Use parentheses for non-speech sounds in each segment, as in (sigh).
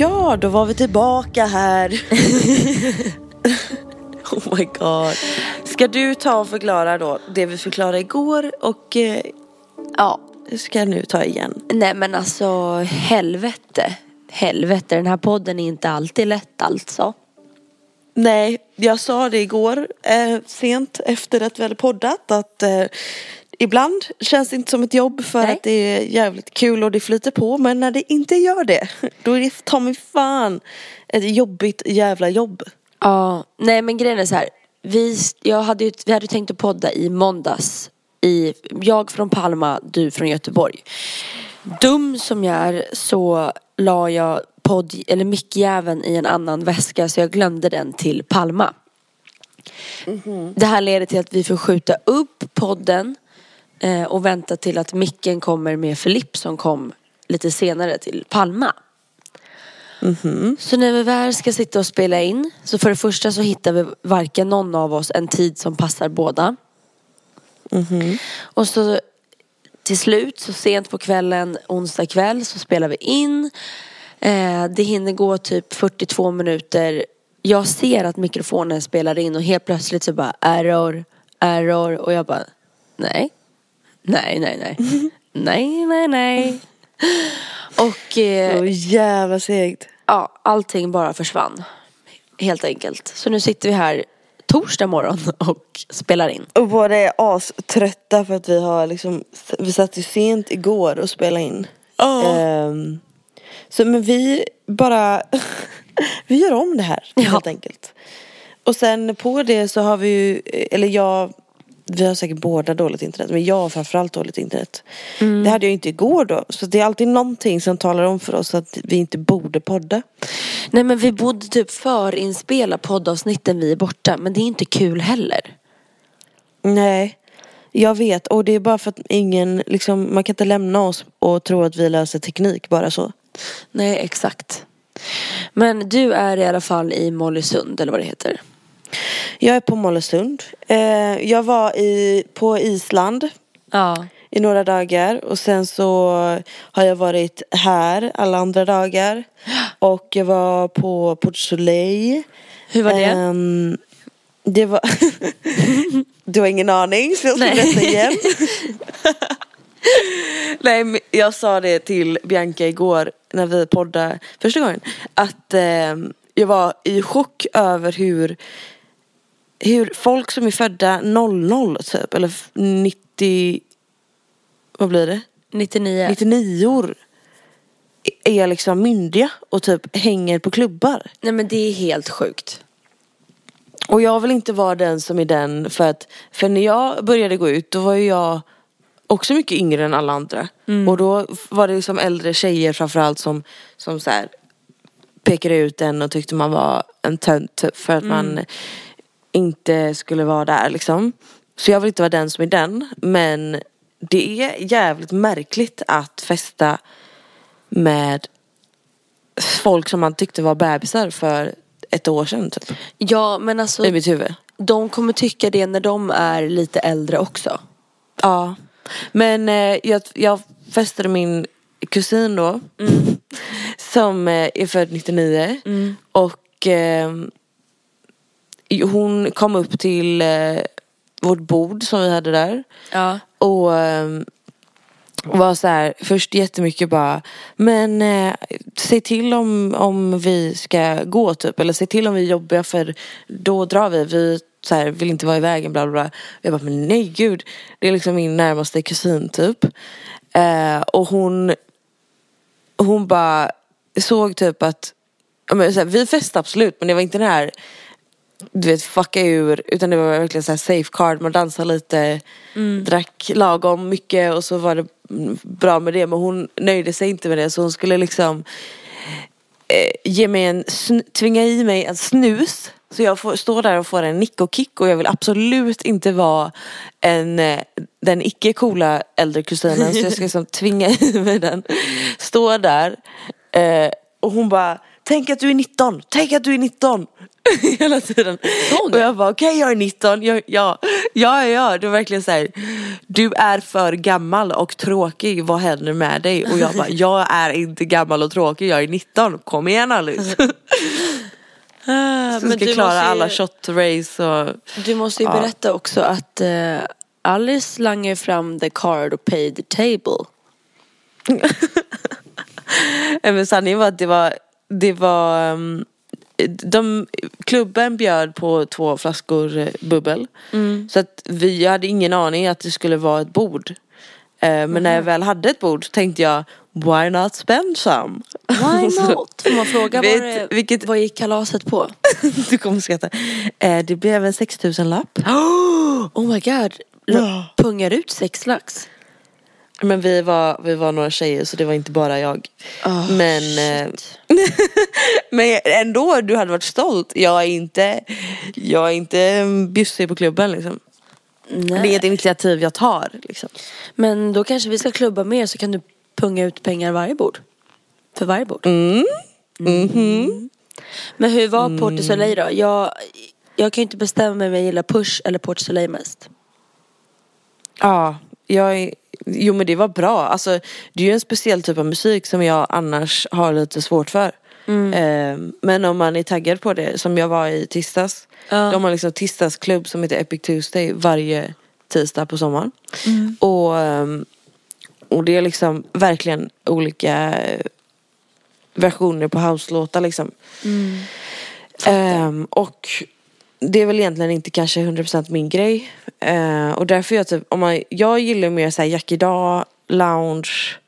Ja, då var vi tillbaka här. (laughs) oh my god. Ska du ta och förklara då det vi förklarade igår och eh, Ja, ska jag nu ta igen? nej men alltså helvete. Helvete, den här podden är inte alltid lätt alltså. Nej, jag sa det igår eh, sent efter att vi hade poddat att eh, ibland känns det inte som ett jobb för Nej. att det är jävligt kul och det flyter på men när det inte gör det (laughs) då är det ta mig fan ett jobbigt jävla jobb. Ja, nej men grejen är så här. Vi, jag hade ju, vi hade tänkt att podda i måndags. I, jag från Palma, du från Göteborg. Dum som jag är så la jag podd, eller mickjäveln i en annan väska så jag glömde den till Palma. Det här leder till att vi får skjuta upp podden eh, och vänta till att micken kommer med Filipp som kom lite senare till Palma. Så när vi väl ska sitta och spela in så för det första så hittar vi varken någon av oss en tid som passar båda. Och så till slut så sent på kvällen, onsdag kväll så spelar vi in. Eh, det hinner gå typ 42 minuter. Jag ser att mikrofonen spelar in och helt plötsligt så bara error, error och jag bara nej, nej, nej, nej, nej, nej, nej. Och eh, Så jävla segt. ja, allting bara försvann. Helt enkelt. Så nu sitter vi här torsdag morgon och spelar in. Och båda är aströtta för att vi har liksom, vi satt ju sent igår och spelade in. Ehm, så men vi bara, (laughs) vi gör om det här Ja. helt enkelt. Och sen på det så har vi ju, eller jag, vi har säkert båda dåligt internet, men jag har framförallt dåligt internet. Mm. Det hade jag inte igår då, så det är alltid någonting som talar om för oss att vi inte borde podda. Nej men vi borde typ förinspela poddavsnitten vi är borta. Men det är inte kul heller. Nej, jag vet. Och det är bara för att ingen, liksom, man kan inte lämna oss och tro att vi löser teknik bara så. Nej exakt. Men du är i alla fall i Mollösund eller vad det heter. Jag är på Mollösund. Eh, jag var i, på Island Ja. i några dagar och sen så har jag varit här alla andra dagar. (gasps) Och jag var på Port Soleil. Hur var det? Ehm, det var... (laughs) du har ingen aning så jag ska berätta igen. (laughs) Nej men jag sa det till Bianca igår när vi poddade första gången. Att ehm, jag var i chock över hur hur folk som är födda 00 typ eller 90 vad blir det? 99. 99 år är liksom myndiga och typ hänger på klubbar. Nej men det är helt sjukt. Och jag vill inte vara den som är den för att för när jag började gå ut då var ju jag också mycket yngre än alla andra. Och då var det liksom äldre tjejer framförallt som, som så här pekade ut en och tyckte man var en tönt typ, för att man inte skulle vara där liksom. Så jag vill inte vara den som är den. Men det är jävligt märkligt att festa med folk som man tyckte var bebisar för ett år sedan typ. Ja men alltså I mitt huvud. de kommer tycka det när de är lite äldre också. Ja. Men eh, jag, jag festade min kusin då. Som eh, är född 99. Och eh, hon kom upp till eh, vårt bord som vi hade där. Ja. Och ehm, var så här, först jättemycket bara, men eh, se till om, om vi ska gå typ. Eller se till om vi är jobbiga för då drar vi. Vi så här, vill inte vara i vägen bla bla bla. Jag bara, men nej gud. Det är liksom min närmaste kusin typ. Eh, och hon, hon bara såg typ att, men, så här, vi festade absolut men det var inte den här du vet fucka ur utan det var verkligen så här safe card, man dansade lite, drack lagom mycket och så var det mm, bra med det. Men hon nöjde sig inte med det så hon skulle liksom eh, ge mig en, tvinga i mig en snus. Så jag får stå där och får en nick och kick och jag vill absolut inte vara en, eh, den icke coola äldre kusinen. Så jag ska liksom tvinga i mig den. Stå där eh, och hon bara Tänk att du är 19, tänk att du är 19 (laughs) Hela tiden Och jag bara okej jag är 19, jag, ja, ja, ja Det var verkligen så här. Du är för gammal och tråkig, vad händer med dig? Och jag bara (laughs) jag är inte gammal och tråkig, jag är 19, kom igen Alice (laughs) Ah, Så ska du klara ju- alla shot race och Du måste ju Ja. berätta också att eh, Alice slangar fram the card och pay the table. Nej, men sanningen var att det var, det var um, de, klubben bjöd på två flaskor eh, bubbel. Så att vi jag hade ingen aning att det skulle vara ett bord. Eh, men när jag väl hade ett bord så tänkte jag why not spend some? Why (laughs) not? Får man fråga Vet- vad, det, vilket- vad gick kalaset på? (laughs) du kommer skratta. Eh, det blev en 6000 lapp. (gasps) Oh my god. Pungar ut sex lax. Men vi var, vi var några tjejer så det var inte bara jag. Oh, men, eh, (laughs) men ändå, du hade varit stolt. Jag är inte, jag är inte bjussig på klubben liksom. Det är ett initiativ jag tar liksom. Men då kanske vi ska klubba mer så kan du punga ut pengar varje bord. För varje bord. Mm. Men hur var Port du Soleil då? Jag, jag kan ju inte bestämma mig om jag gillar Push eller Port Soleil mest. Ja, jag är, jo men det var bra. Alltså, det är ju en speciell typ av musik som jag annars har lite svårt för. Eh, men om man är taggad på det, som jag var i tisdags. Ja. De har liksom tisdagsklubb som heter Epic Tuesday varje tisdag på sommaren. Och, ehm, och det är liksom verkligen olika eh, versioner på house-låtar liksom. Ehm, och det är väl egentligen inte kanske 100% min grej. Eh, och därför jag typ, om man, jag gillar mer såhär Jack idag, lounge,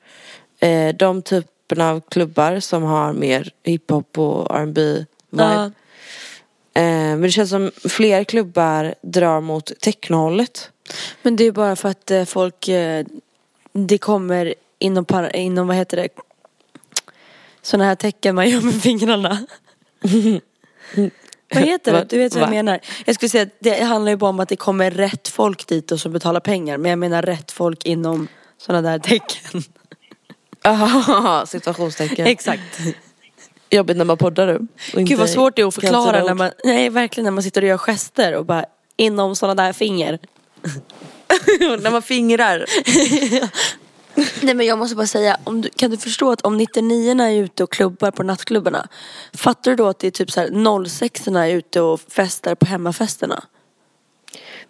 eh, de typerna av klubbar som har mer hiphop och R&B vibe. Ja. Eh, men det känns som fler klubbar drar mot technohållet. Men det är bara för att eh, folk, eh, det kommer inom, par, inom vad heter det, sådana här tecken man gör med fingrarna. (laughs) vad heter det? Du vet vad jag menar. Jag skulle säga att det handlar ju bara om att det kommer rätt folk dit och som betalar pengar. Men jag menar rätt folk inom sådana där tecken. (laughs) Aha, situationstecken. Exakt. Jobbigt när man poddar du. Gud vad svårt det är att förklara när man, nej verkligen när man sitter och gör gester och bara inom sådana där finger. (laughs) när man fingrar. (laughs) Nej men jag måste bara säga, om du, kan du förstå att om 99 är ute och klubbar på nattklubbarna Fattar du då att det är typ så här 06 är ute och festar på hemmafesterna?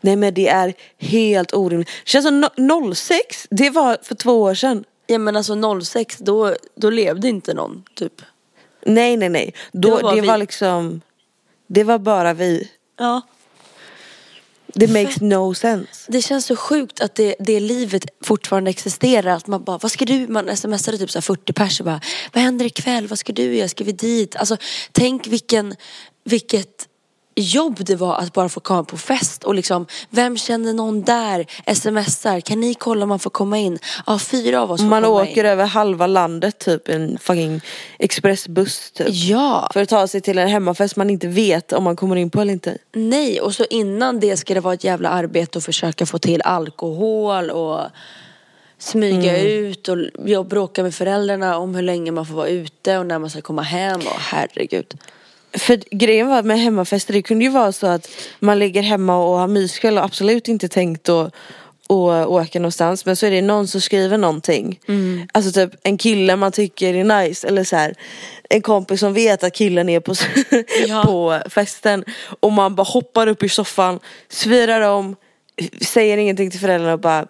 Nej men det är helt orimligt. Det känns som no- 06, det var för två år sedan. Ja men alltså 06 då, då levde inte någon typ Nej nej nej. Då, Det det var var, bara vi. liksom, det var bara vi. Ja det makes no sense. Det känns så sjukt att det, det livet fortfarande existerar. Att man bara, vad ska du? Man smsade typ så här 40 pers och bara, vad händer ikväll? Vad ska du göra? Ska vi dit? Alltså tänk vilken, vilket jobb det var att bara få komma på fest och liksom, vem känner någon där? Smsar, kan ni kolla om man får komma in? Ja, fyra av oss får Man komma åker in. över halva landet typ en fucking expressbuss typ. Ja, För att ta sig till en hemmafest man inte vet om man kommer in på eller inte. nej. Och så innan det ska det vara ett jävla arbete att försöka få till alkohol och smyga ut och jag bråka med föräldrarna om hur länge man får vara ute och när man ska komma hem. Och herregud. För grejen var med hemmafester, det kunde ju vara så att man ligger hemma och har myskväll och absolut inte tänkt att och åka någonstans men så är det någon som skriver någonting. Alltså typ en kille man tycker är nice eller så här en kompis som vet att killen är på, (laughs) Ja. på festen och man bara hoppar upp i soffan, svirar om, säger ingenting till föräldrarna och bara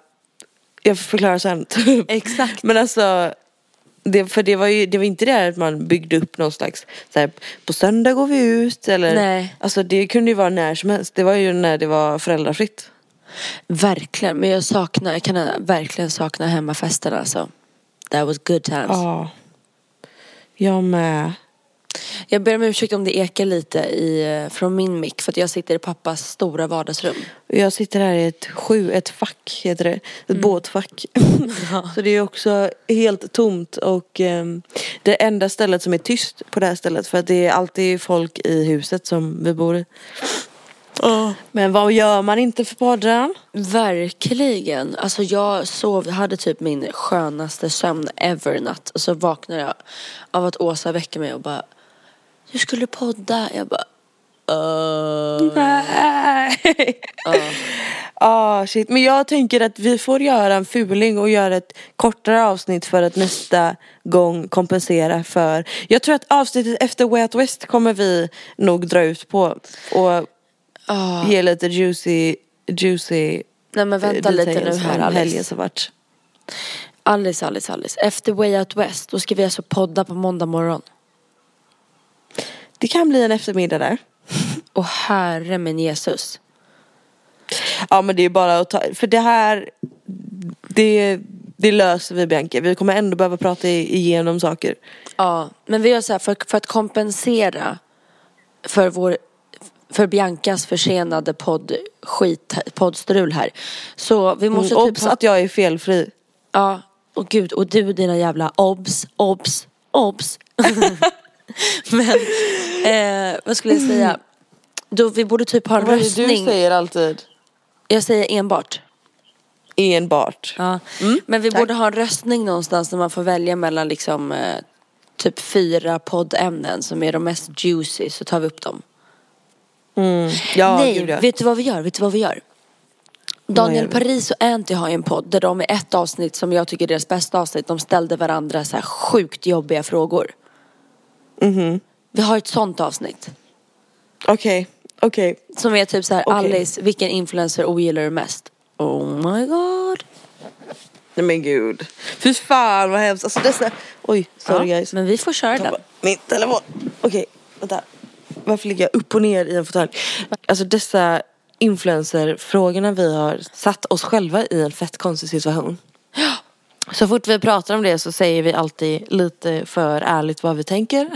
jag förklarar sen. Typ. (laughs) Exakt. Men alltså det, för det var ju det var inte det här att man byggde upp någon slags så här, på söndag går vi ut eller Nej. Alltså det kunde ju vara när som helst. Det var ju när det var föräldrafritt. Verkligen, men jag saknar, jag kan verkligen sakna hemmafesterna alltså. That was good times. Ja. Jag med. Jag ber om ursäkt om det ekar lite i, från min mick för att jag sitter i pappas stora vardagsrum. Jag sitter här i ett sju, ett fack heter det. Ett båtfack. (laughs) Så det är också helt tomt och ehm, det enda stället som är tyst på det här stället för att det är alltid folk i huset som vi bor i. Men vad gör man inte för podden? Verkligen. Alltså jag sov, hade typ min skönaste sömn ever natt. Och så vaknade jag av att Åsa väcker mig och bara Du skulle podda. Jag bara (laughs) uh. Nej. Ah shit, men jag tänker att vi får göra en fuling och göra ett kortare avsnitt för att nästa gång kompensera för Jag tror att avsnittet efter Way Out West kommer vi nog dra ut på och Ah. ge lite juicy, juicy Nej men vänta lite nu här helgen Alice. som varit. Alice, Alice, Alice. Efter Way Out West, då ska vi alltså podda på måndag morgon. Det kan bli en eftermiddag där. (laughs) Och herre min Jesus. Ja men det är bara att ta, för det här det, det löser vi Bianca. Vi kommer ändå behöva prata igenom saker. Ja, men vi gör så här för, för att kompensera för vår för Biancas försenade podd, skit, poddstrul här. Så vi måste Mm, typ obs ha, att jag är felfri. Ja, och gud, och du dina jävla obs, obs, obs. (laughs) (laughs) men, eh, vad skulle jag säga? Då, vi borde typ ha en Vad är det du röstning. säger alltid? Jag säger enbart. Enbart. Ja. Men vi borde ha en röstning någonstans där man får välja mellan liksom eh, typ fyra poddämnen som är de mest juicy så tar vi upp dem. Ja, Nej, gud, ja. vet du vad vi gör? Vet du vad vi gör? Daniel? Paris och Anty har ju en podd där de i ett avsnitt som jag tycker är deras bästa avsnitt, de ställde varandra så här sjukt jobbiga frågor. Mhm. Vi har ett sånt avsnitt. Okej, okej. Som är typ så här, Okej. Alice, vilken influencer ogillar du mest? Oh my god. Nej men gud. Fy fan vad hemskt. Alltså dessa... Oj, sorry Ja, guys. Men vi får köra den. Min telefon. Okej, vänta. Varför ligger jag upp och ner i en fåtölj? Alltså dessa influencerfrågorna vi har satt oss själva i en fett konstig situation. Så fort vi pratar om det så säger vi alltid lite för ärligt vad vi tänker.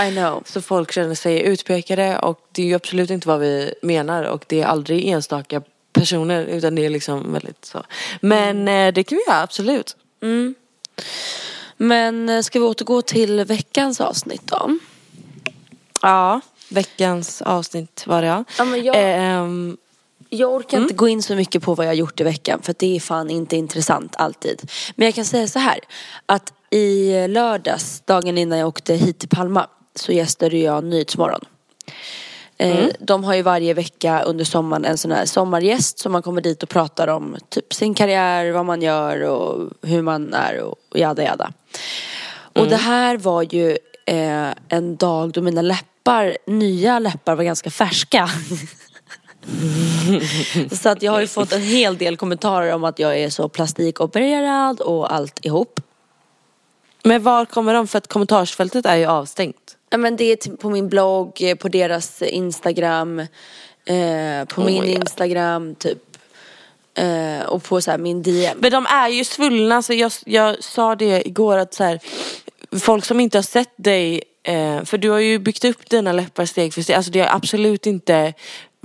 (laughs) I know. Så folk känner sig utpekade och det är ju absolut inte vad vi menar och det är aldrig enstaka personer utan det är liksom väldigt så. Men eh, det kan vi göra absolut. Men eh, ska vi återgå till veckans avsnitt då? Ja, veckans avsnitt var det ja. Ja, men jag- Ehm, Jag orkar inte gå in så mycket på vad jag har gjort i veckan för det är fan inte intressant alltid. Men jag kan säga så här att i lördags, dagen innan jag åkte hit till Palma, så gästade jag Nyhetsmorgon. Eh, De har ju varje vecka under sommaren en sån här sommargäst som man kommer dit och pratar om typ sin karriär, vad man gör och hur man är och jada jada. Och det här var ju eh, en dag då mina läppar, nya läppar var ganska färska. (laughs) (laughs) Så att jag har ju fått en hel del kommentarer om att jag är så plastikopererad och allt ihop. men var kommer de? För att kommentarsfältet är ju avstängt. Ja, men det är typ på min blogg, eh, på deras Instagram, eh, på min my God. Instagram typ. Eh, och på så här min DM. Men de är ju svullna så jag, jag sa det igår att så här, folk som inte har sett dig eh, för du har ju byggt upp dina läppar steg för steg. Alltså det har absolut inte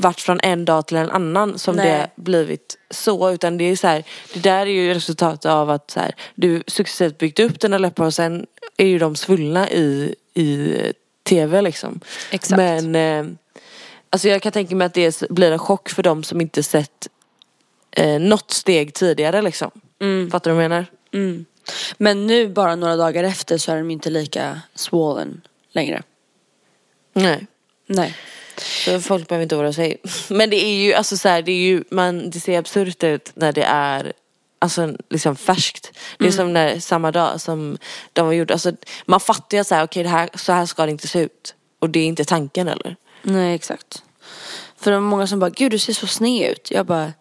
varit från en dag till en annan som Nej. det blivit så utan det är så här, det där är ju resultatet av att så här, du successivt byggt upp dina läppar och sen är ju de svullna i, i tv liksom. Exakt. Men eh, alltså jag kan tänka mig att det blir en chock för de som inte sett eh, något steg tidigare liksom. Fattar du vad jag menar? Mm. Men nu bara några dagar efter så är de inte lika swollen längre. Nej. Nej. Så folk behöver inte oroa sig. Men det är ju, alltså så här, det är ju, man, det ser absurt ut när det är Alltså liksom färskt. Det är Mm. som när, samma dag som de var gjorda. Alltså, man fattar ju att så här, okej, det här, så här ska det inte se ut. Och det är inte tanken eller? Nej exakt. För det var många som bara, gud du ser så sned ut. Jag bara,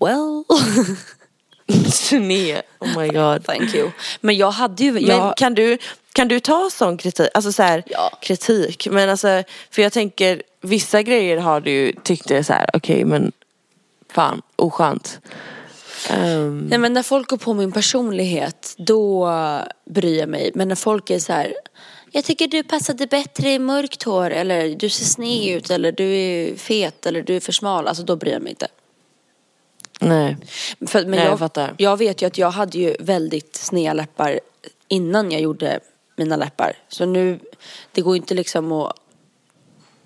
well. (laughs) Sned. Oh my god. Thank you. Men jag hade ju, Men jag, kan du, kan du ta sån kritik? Alltså så här, Ja. kritik. Men alltså, för jag tänker, vissa grejer har du ju tyckt är så här, okej men fan, oskönt. Ehm, Nej men när folk går på min personlighet då bryr jag mig. Men när folk är så här. Jag tycker du passade bättre i mörkt hår eller du ser sned ut eller du är fet eller du är för smal. Alltså då bryr jag mig inte. nej. För, men Nej, jag, jag fattar. jag vet ju att jag hade ju väldigt sneda läppar innan jag gjorde mina läppar. Så nu, det går inte liksom att,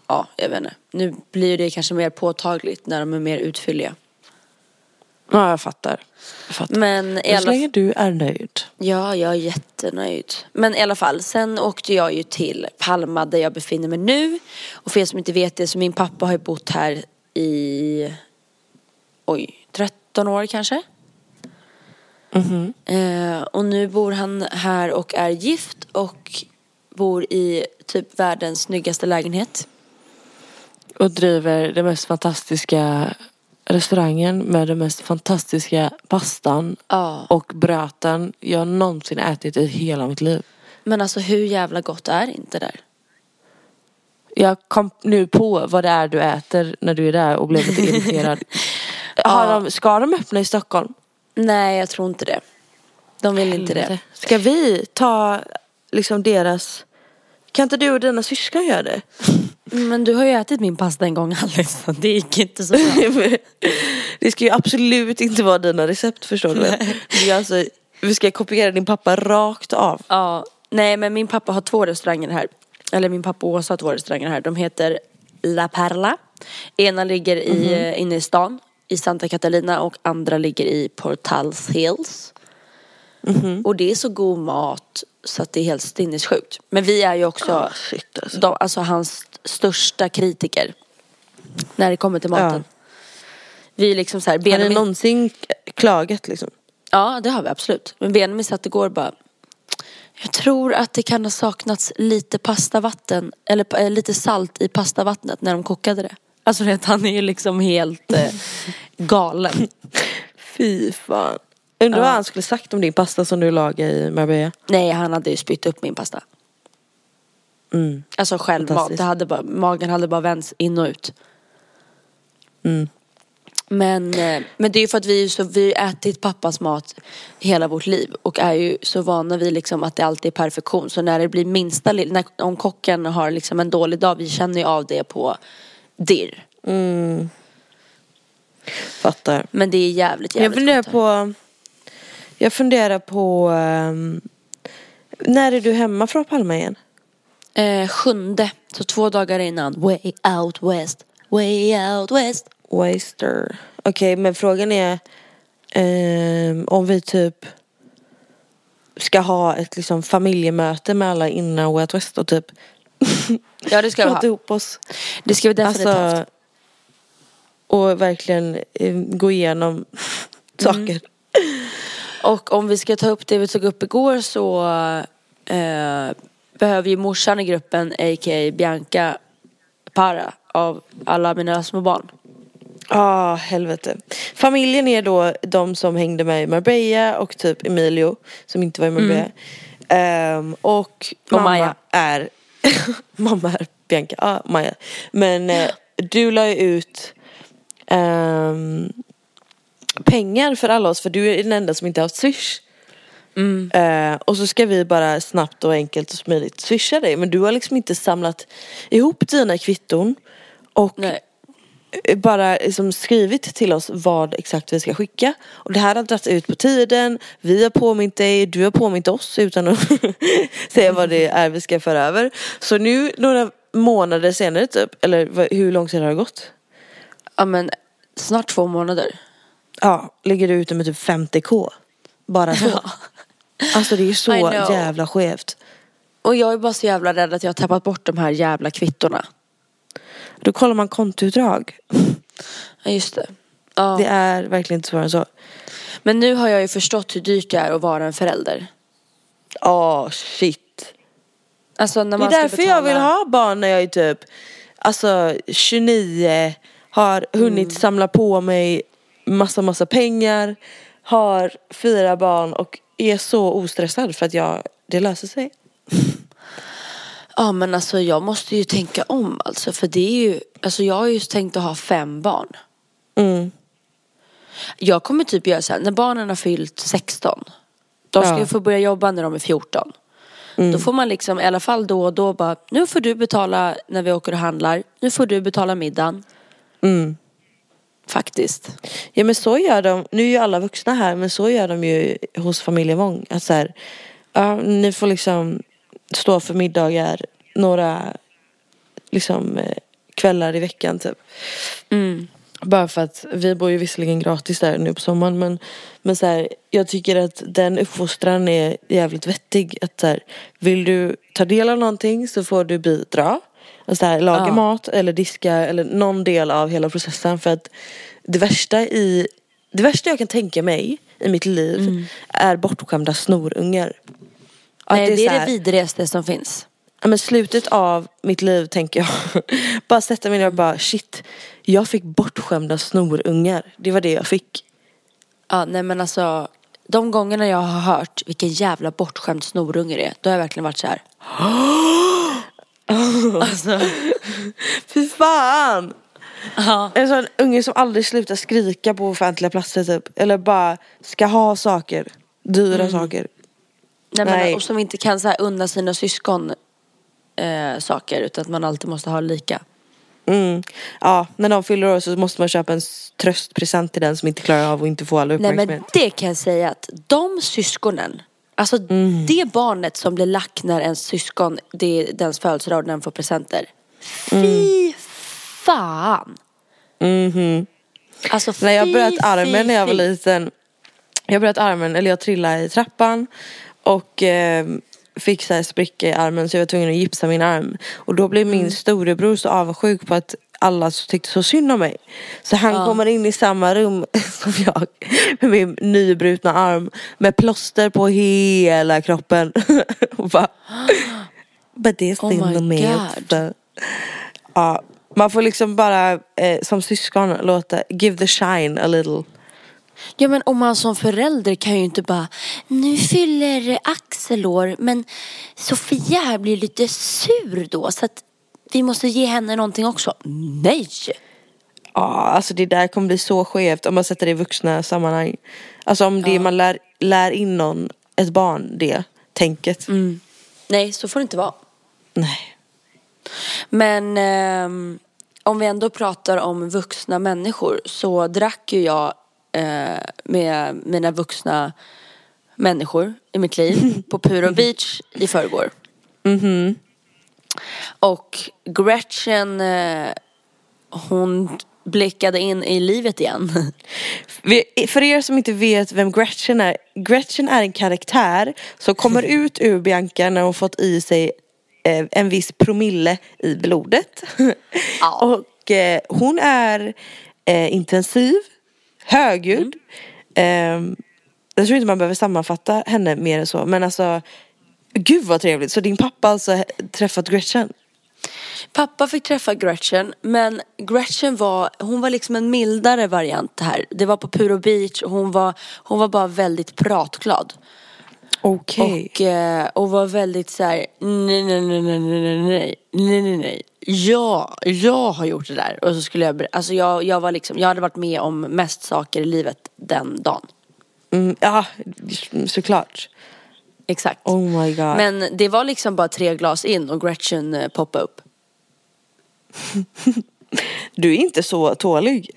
ja jag vet inte. Nu blir det kanske mer påtagligt när de är mer utfylliga. Ja, jag fattar. Jag fattar. Men i Men så alla länge du är nöjd. Ja, jag är jättenöjd. Men i alla fall, sen åkte jag ju till Palma där jag befinner mig nu. Och för er som inte vet det så min pappa har ju bott här i, oj, 13 år kanske. Eh, och nu bor han här och är gift och bor i typ världens snyggaste lägenhet. Och driver den mest fantastiska restaurangen med den mest fantastiska pastan Ja. och bröten jag någonsin ätit i hela mitt liv. Men alltså hur jävla gott är inte där? Jag kom nu på vad det är du äter när du är där och blev lite irriterad. (laughs) Har de, ska de öppna i Stockholm? Nej, jag tror inte det. De vill inte det. Ska vi ta liksom deras... Kan inte du och dina syskon göra det? Men du har ju ätit min pasta en gång Alice, det gick inte så bra. (laughs) det ska ju absolut inte vara dina recept förstår du väl? Det är alltså, vi ska kopiera din pappa rakt av. Ja, nej men min pappa har två restauranger här. Eller min pappa och Åsa har två restauranger här. De heter La Perla. Ena ligger i, eh, inne i stan i Santa Catalina och andra ligger i Portals Hills. Och det är så god mat så att det är helt sinnessjukt. Men vi är ju också Ah, shit, alltså. de, alltså hans största kritiker. När det kommer till maten. Vi är liksom så här, Har ni Benjamin, någonsin klagat liksom? Ja, det har vi absolut. Men Benjamin satt igår och bara Jag tror att det kan ha saknats lite pastavatten eller eh, lite salt i pastavattnet när de kokade det. Alltså vet, han är ju liksom helt eh, galen. (laughs) Fy fan. Undrar vad han skulle sagt om din pasta som du lagade i Marbella. Nej, han hade ju spytt upp min pasta. Mm. Alltså. Det hade bara, magen hade bara vänts in och ut. Mm. Men, eh, men det är ju för att vi, så, vi har ätit pappas mat hela vårt liv och är ju så vana vid liksom att det alltid är perfektion. Så när det blir minsta när, om kocken har liksom en dålig dag, vi känner ju av det på dirr. Fattar. Men det är jävligt Jag jävligt funderar gott. på... Jag funderar på... ehm, när är du hemma från Palma igen? Eh, sjunde, så två dagar innan. Way out west, way out west. Waster. Okej, men frågan är ehm, om vi typ ska ha ett liksom familjemöte med alla innan Way Out West och typ Ja det ska vi (laughs) ha. ihop oss. Det ska vi definitivt. Alltså, och verkligen eh, gå igenom saker. Och om vi ska ta upp det vi tog upp igår så eh, behöver ju morsan i gruppen, a.k.a. Bianca Para, av alla mina små barn. Ah, helvete. Familjen är då de som hängde med i Marbella och typ Emilio som inte var i Marbella. Ehm, och, mamma Maja. är (laughs) Mamma är Bianca, ja ah, Maja. Men eh, du la ju ut ehm, pengar för alla oss för du är den enda som inte har haft swish. Eh, och så ska vi bara snabbt och enkelt och smidigt swisha dig men du har liksom inte samlat ihop dina kvitton och Nej. bara liksom skrivit till oss vad exakt vi ska skicka. Och det här har dragit ut på tiden, vi har påmint dig, du har påmint oss utan att (laughs) säga vad det är vi ska föra över. Så nu några månader senare typ, eller hur lång tid har det gått? Ja men snart två månader. Ja, ligger du ute med typ 50k. Bara så. (laughs) Alltså det är I så jävla skevt. Och jag är bara så jävla rädd att jag har tappat bort de här jävla kvittorna. Då kollar man kontoutdrag. Ja just det. Ja. Det är verkligen inte svårare än så. Men nu har jag ju förstått hur dyrt det är att vara en förälder. Åh shit. Alltså när Det är man därför betala... jag vill ha barn när jag är typ alltså 29, har hunnit Mm. samla på mig massa massa pengar, har fyra barn och är så ostressad för att jag, det löser sig. Ja men alltså jag måste ju tänka om alltså. För det är ju, alltså jag har ju tänkt att ha fem barn. Mm. Jag kommer typ göra så här, när barnen har fyllt 16. De ska Ja. ju få börja jobba när de är 14. Då får man liksom i alla fall då och då bara, nu får du betala när vi åker och handlar. Nu får du betala middagen. Mm. Faktiskt. Ja men så gör de, nu är ju alla vuxna här men så gör de ju hos familjen Wång. Att så här, ja, ni får liksom stå för middagar några liksom eh, kvällar i veckan typ. Mm. Bara för att vi bor ju visserligen gratis där nu på sommaren men, men så här, jag tycker att den uppfostran är jävligt vettig. Att så här, vill du ta del av någonting så får du bidra. Och så här, laga Ja. mat eller diska eller någon del av hela processen. För att det värsta i det värsta jag kan tänka mig i mitt liv är bortskämda snorungar. Nej, det så är här- det vidrigaste som finns. Ja, men slutet av mitt liv tänker jag. (laughs) bara sätta mig ner och bara shit. Jag fick bortskämda snorungar. Det var det jag fick. Ja, nej men alltså. De gångerna jag har hört vilken jävla bortskämd snorunge det är. Då har jag verkligen varit så här. (gasps) alltså. (laughs) Fy fan! Ja. En sån unge som aldrig slutar skrika på offentliga platser typ. Eller bara ska ha saker. Dyra saker. Nej, men, Nej. Och som inte kan så här unna sina syskon eh, saker. Utan att man alltid måste ha lika. Mm. Ja, när de fyller år så måste man köpa en tröstpresent till den som inte klarar av att inte få all Nej uppmärksamhet. men det kan jag säga att de syskonen. Alltså det barnet som blir lack när ens syskon, det är dens födelsedag och den får presenter. Fy fan. Mhm. Alltså När jag fy, bröt armen fy, när jag var fy. liten. Jag bröt armen, eller jag trillade i trappan. Och eh, fick så här spricka i armen så jag var tvungen att gipsa min arm. Och då blev Mm. min storebror så avundsjuk på att alla tyckte så synd om mig. Så han kommer in i samma rum (laughs) som jag. Med min nybrutna arm. Med plåster på hela kroppen. (laughs) och bara. (gasps) But det är Oh synd my God. Ja, man får liksom bara eh, som syskon låta give the shine a little. Ja men om man som förälder kan ju inte bara Nu fyller Axel år men Sofia blir lite sur då så att vi måste ge henne någonting också. Nej! Ja, alltså det där kommer bli så skevt om man sätter det i vuxna sammanhang. Alltså om det man lär, lär in någon, ett barn det tänket. Nej så får det inte vara. Nej. Men ehm, om vi ändå pratar om vuxna människor så drack ju jag eh, med mina vuxna människor i mitt liv (laughs) på Puro Beach i förrgår. Och Gretchen eh, hon blickade in i livet igen. För er som inte vet vem Gretchen är. Gretchen är en karaktär som kommer ut ur Bianca när hon fått i sig eh, en viss promille i blodet. (laughs) Ja. Och eh, hon är intensiv, högljudd. Mm. Eh, jag tror inte man behöver sammanfatta henne mer än så. Men alltså, gud vad trevligt. Så din pappa alltså träffat Gretchen? Pappa fick träffa Gretchen men Gretchen var, hon var liksom en mildare variant här. Det var på Puro Beach och hon var, hon var bara väldigt pratglad. Okej. Och, eh, och var väldigt så här: nej, nej, nej, nej, nej, nej, nej, nej, nej. Ja, jag har gjort det där. Och så skulle jag, alltså jag, jag var liksom, jag hade varit med om mest saker i livet den dagen. Mm, ja, såklart. Exakt. Oh my god. Men det var liksom bara tre glas in och Gretchen eh, poppade upp. (laughs) Du är inte så tålig.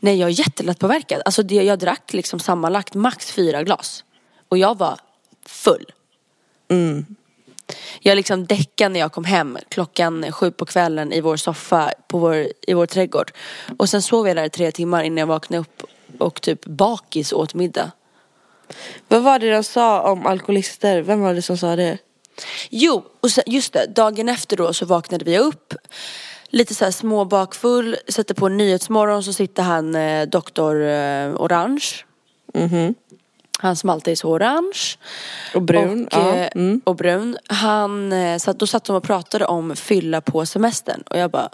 Nej, jag är jättelätt påverkad. Alltså det, jag drack liksom sammanlagt max fyra glas. Och jag var full. Jag liksom däckade när jag kom hem klockan sju på kvällen i vår soffa på vår, i vår trädgård. Och sen sov jag där i tre timmar innan jag vaknade upp och typ bakis åt middag. Vad var det de sa om alkoholister? Vem var det som sa det? Jo, och sen, just det, dagen efter då så vaknade vi upp. lite så här småbakfull, sätter på Nyhetsmorgon så sitter han eh, doktor eh, Orange. Han som alltid är så orange. Och brun. Och, ja. eh, Mm. och brun. Han, eh, så att då satt de och pratade om fylla på semestern. Och jag bara,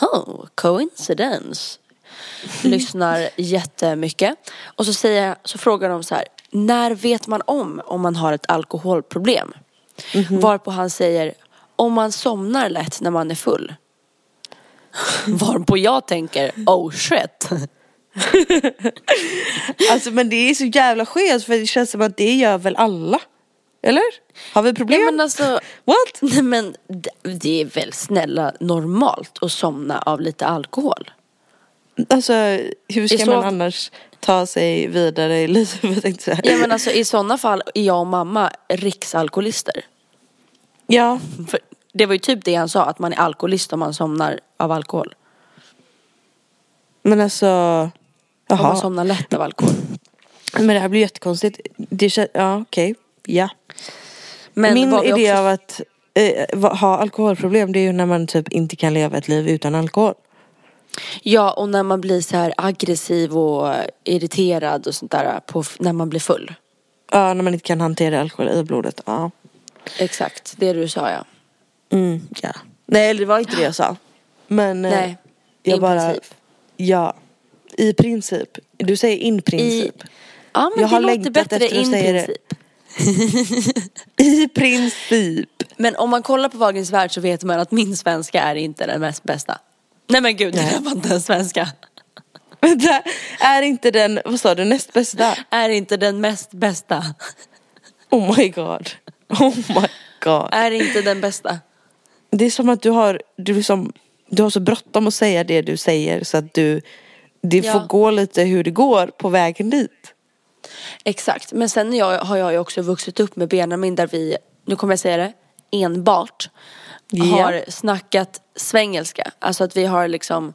oh, coincidence. (laughs) Lyssnar jättemycket. Och så, säger, så frågar de så här, när vet man om om man har ett alkoholproblem? Varpå han säger, om man somnar lätt när man är full. Varpå jag tänker, oh shit. (laughs) Alltså men det är så jävla skevt för det känns som att det gör väl alla? Eller? Har vi problem? Ja, men alltså, What? Nej men det är väl snälla normalt att somna av lite alkohol. Alltså hur ska så- man annars ta sig vidare i livet? (laughs) Ja men alltså i sådana fall är jag och mamma riksalkoholister. ja, För det var ju typ det han sa, att man är alkoholist om man somnar av alkohol. men alltså. Om man Jaha. somnar lätt av alkohol. (clears throat) Men det här blir jättekonstigt. Det kän- ja okej. Ja. Men Min idé också- av att eh, ha alkoholproblem det är ju när man typ inte kan leva ett liv utan alkohol. Ja och när man blir så här aggressiv och irriterad och sånt där på, när man blir full. Ja, när man inte kan hantera alkohol i blodet. Ja. Exakt, det du sa ja. Mm, ja. Nej, det var inte det jag sa. Men eh, Nej, jag i bara, princip. ja. I princip. Du säger in princip. Ja men Jag det har låter bättre efter in princip. (laughs) I princip. Men om man kollar på Wahlgrens värld så vet man att min svenska är inte den mest bästa. Nej men gud, det där var inte en svenska. (laughs) Vänta, är inte den, vad sa du, näst bästa? Är inte den mest bästa. Oh my god. Oh my god. Är inte den bästa. Det är som att du har, du liksom, du har så bråttom att säga det du säger så att du, det Ja. får gå lite hur det går på vägen dit. Exakt, men sen jag, har jag ju också vuxit upp med Benjamin där vi, nu kommer jag säga det, enbart Ja. har snackat svengelska. Alltså att vi har liksom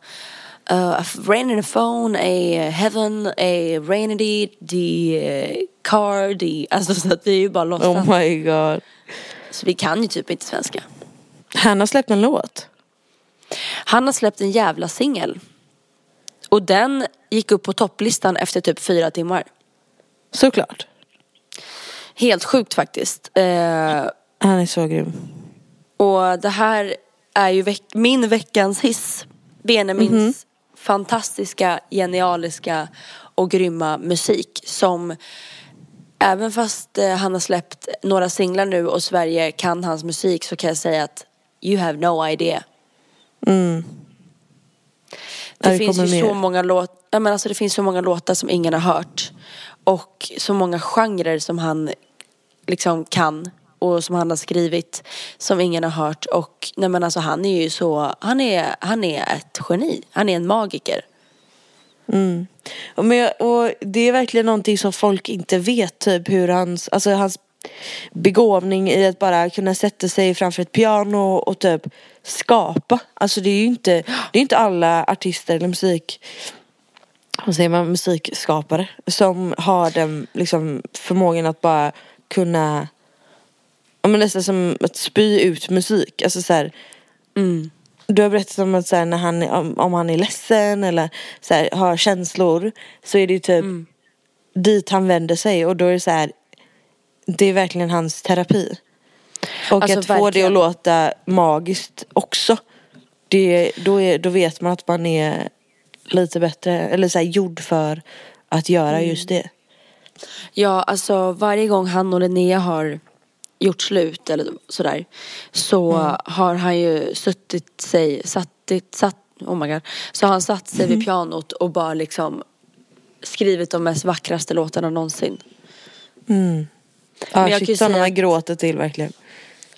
uh, a rain in the phone, a heaven, a rainy, the uh, car, the, alltså så att vi är ju bara låtsas. Oh my god. Så vi kan ju typ inte svenska. Han har släppt en låt. Han har släppt en jävla singel. Och den gick upp på topplistan efter typ fyra timmar. Såklart. Helt sjukt faktiskt. Eh, Han är så grym. Och det här är ju veck- min veckans hiss. Benjamins fantastiska, genialiska och grymma musik som även fast eh, han har släppt några singlar nu och Sverige kan hans musik så kan jag säga att you have no idea. Ja, Det, det finns ju så mer. många låtar, ja, men alltså det finns så många låtar som ingen har hört. Och så många genrer som han liksom kan och som han har skrivit som ingen har hört. Och nej men alltså han är ju så, han är, han är ett geni. Han är en magiker. Mm. Och, men, jag- och det är verkligen någonting som folk inte vet typ hur hans, alltså hans begåvning i att bara kunna sätta sig framför ett piano och typ skapa. Alltså det är ju inte, det är inte alla artister eller musik vad säger man, musikskapare som har den liksom förmågan att bara kunna ja, men nästan som att spy ut musik. Alltså så här, Du har berättat om att så här, när han, om, om han är ledsen eller så här, har känslor så är det ju typ dit han vänder sig och då är det så här det är verkligen hans terapi. Och Alltså, att få det verkligen. att låta magiskt också. Det, då, är, då vet man att man är lite bättre, eller så här, gjord för att göra just det. Ja, alltså varje gång han och Linnea har gjort slut eller sådär så har han ju suttit sig, sattit, satt, oh my god, så har han satt sig vid pianot och bara liksom skrivit de mest vackraste låtarna någonsin. Ja, Men jag shit, sådana man gråter till verkligen.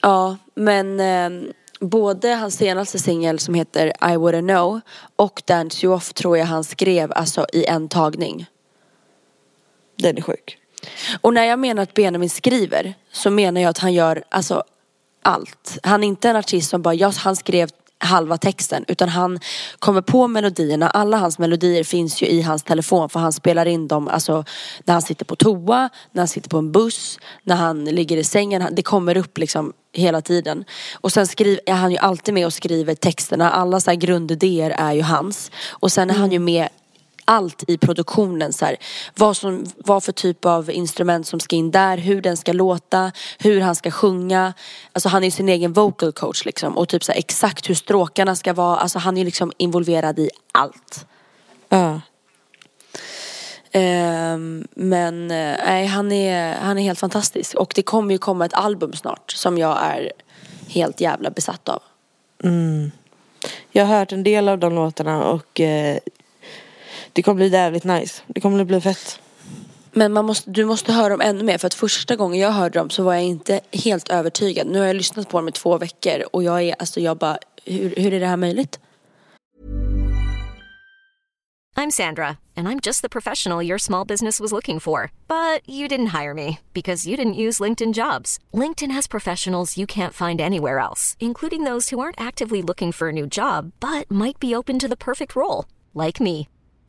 Ja, men eh, både hans senaste singel som heter I wouldn't know och Dance You Off tror jag han skrev alltså i en tagning. Den är sjuk. Och när jag menar att Benjamin skriver så menar jag att han gör alltså allt. Han är inte en artist som bara, ja, han skrev halva texten utan han kommer på melodierna. Alla hans melodier finns ju i hans telefon för han spelar in dem alltså, när han sitter på toa, när han sitter på en buss, när han ligger i sängen. Det kommer upp liksom hela tiden. Och sen skriver, är han ju alltid med och skriver texterna. Alla så grundidéer är ju hans. Och sen är han ju med allt i produktionen. Så här, vad, som, vad för typ av instrument som ska in där, hur den ska låta, hur han ska sjunga. Alltså han är sin egen vocal coach liksom. Och typ så här, exakt hur stråkarna ska vara. Alltså han är liksom involverad i allt. Ja. Ehm, men eh, nej, han, är, han är helt fantastisk. Och det kommer ju komma ett album snart som jag är helt jävla besatt av. Jag har hört en del av de låtarna och eh, det kommer bli jävligt nice. Det kommer bli fett. Men man måste, du måste höra dem ännu mer för att första gången jag hörde dem så var jag inte helt övertygad. Nu har jag lyssnat på dem i två veckor och jag är, alltså jag bara, hur, hur är det här möjligt? I'm Sandra, and I'm just the professional your small business was looking for. But you didn't hire me because you didn't use LinkedIn jobs. LinkedIn has professionals you can't find anywhere else, including those who aren't actively looking for a new job but might be open to the perfect role, like me.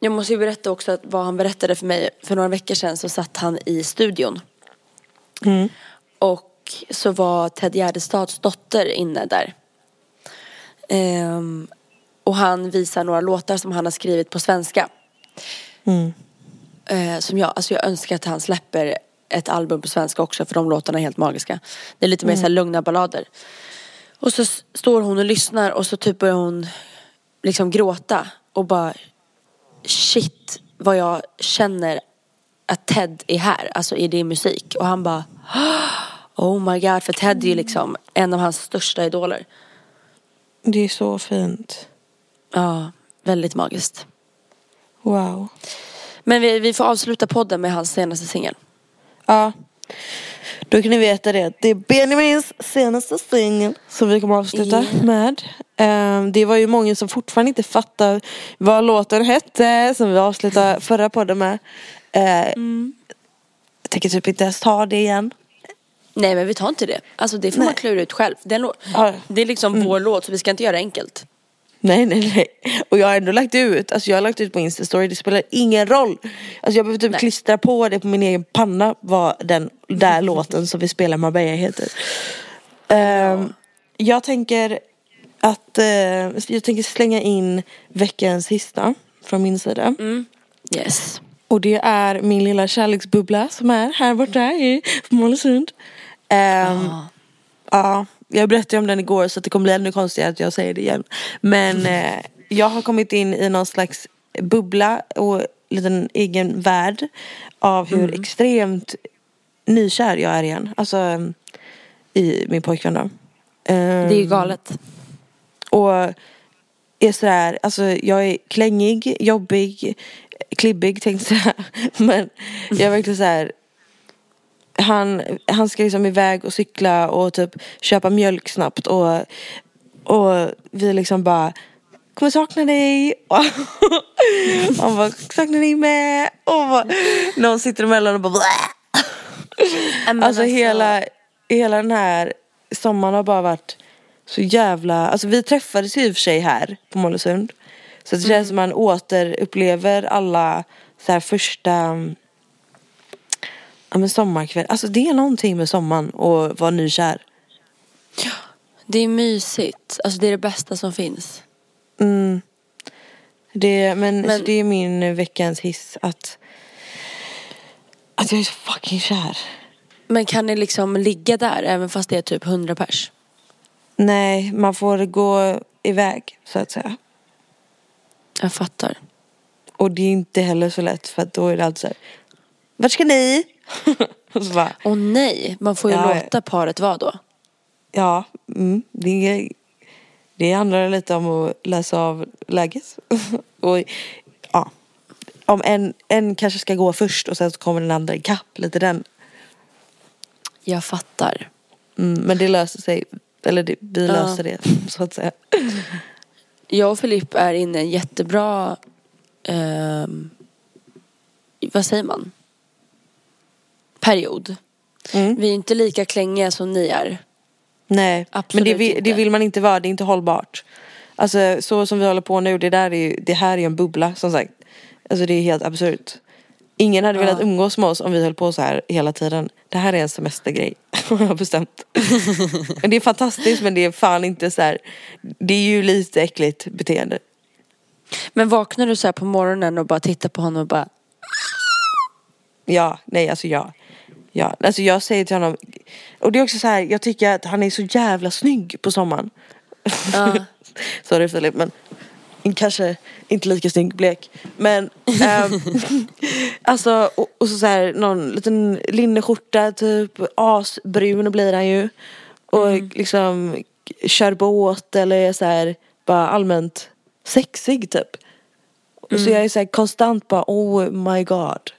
Jag måste ju berätta också att vad han berättade för mig. För några veckor sedan så satt han i studion. Och så var Ted Gärdestads dotter inne där. Ehm, och han visar några låtar som han har skrivit på svenska. Eh, som jag, alltså jag önskar att han släpper ett album på svenska också för de låtarna är helt magiska. Det är lite mer så här lugna ballader. Och så står hon och lyssnar och så typ börjar hon liksom gråta och bara shit vad jag känner att Ted är här, alltså i din musik. Och han bara (gasps) oh my god, för Ted är ju liksom en av hans största idoler. Det är så fint. Ja, väldigt magiskt. Wow. Men vi, vi får avsluta podden med hans senaste singel. Ja. Då kan ni veta det. Det är Benjamins senaste singel som vi kommer avsluta med. Ehm, det var ju många som fortfarande inte fattar vad låten hette som vi avslutade förra podden med. Uh, Jag tänker typ inte ens ta det igen. Nej men vi tar inte det. Alltså det får man klura ut själv. Det är, en låt. Ja. Det är liksom vår låt så vi ska inte göra det enkelt. Nej nej nej. Och jag har ändå lagt ut, alltså jag har lagt ut på Instastory, det spelar ingen roll. Alltså jag behöver typ Nej. klistra på det på min egen panna vad den där (laughs) låten som vi spelar Marbella heter. Ehm, jag tänker att, eh, jag tänker slänga in veckans sista från min sida. Yes. Och det är min lilla kärleksbubbla som är här borta i Mollösund. Um, Ja, jag berättade om den igår så det kommer bli ännu konstigare att jag säger det igen. Men eh, jag har kommit in i någon slags bubbla och liten egen värld av hur extremt nykär jag är igen. Alltså i min pojkvän då. Det är ju Ehm, galet. och är sådär, alltså jag är klängig, jobbig, klibbig tänkte jag. (laughs) Men jag är verkligen såhär han, han ska liksom iväg och cykla och typ köpa mjölk snabbt och, och vi liksom bara kommer sakna dig. (laughs) Och han bara saknar dig med. Och bara, någon sitter emellan och bara! Men Alltså hela, hela den här sommaren har bara varit så jävla, alltså vi träffades ju i och för sig här på Mollösund. Så det känns som man återupplever alla så här första ja, men sommarkväll. Alltså det är någonting med sommaren och vara nykär. Det är mysigt. Alltså det är det bästa som finns. Mm. Det, men, Men- det är min veckans hiss att att jag är så fucking kär. Men kan ni liksom ligga där även fast det är typ 100 pers? Nej, man får gå iväg så att säga. Jag fattar. Och det är inte heller så lätt för att då är det alltid så här. Vart ska ni? (laughs) Åh nej, man får ju Ja, låta paret vara då. ja, mm, det, det handlar lite om att läsa av läget. (laughs) och ja, om en, en kanske ska gå först och sen så kommer den andra ikapp, lite den. Jag fattar. Mm, men det löser sig, eller det, vi Ja. löser det (laughs) så att säga. Jag och Filipp är inne i en jättebra, ehm, vad säger man? Period. Mm. Vi är inte lika klängiga som ni är. Nej, Absolut men det vill, det vill man inte vara, det är inte hållbart. Alltså så som vi håller på nu, det, där är ju, det här är en bubbla som sagt. Alltså det är helt absurt. Ingen hade velat umgås med oss om vi höll på så här hela tiden. Det här är en semestergrej, (laughs) har jag bestämt. (laughs) Men det är fantastiskt men det är fan inte så här. Det är ju lite äckligt beteende. Men vaknar du så här på morgonen och bara tittar på honom och bara Ja, nej alltså ja. Ja, alltså jag säger till honom. Och det är också så här, jag tycker att han är så jävla snygg på sommaren. (laughs) Sorry Filip men kanske inte lika snygg blek. Men ehm, (laughs) alltså och, och så, så här någon liten linneskjorta typ asbrun blir han ju. Och liksom kör båt eller är så här bara allmänt sexig typ. Och så jag är så här konstant bara oh my god.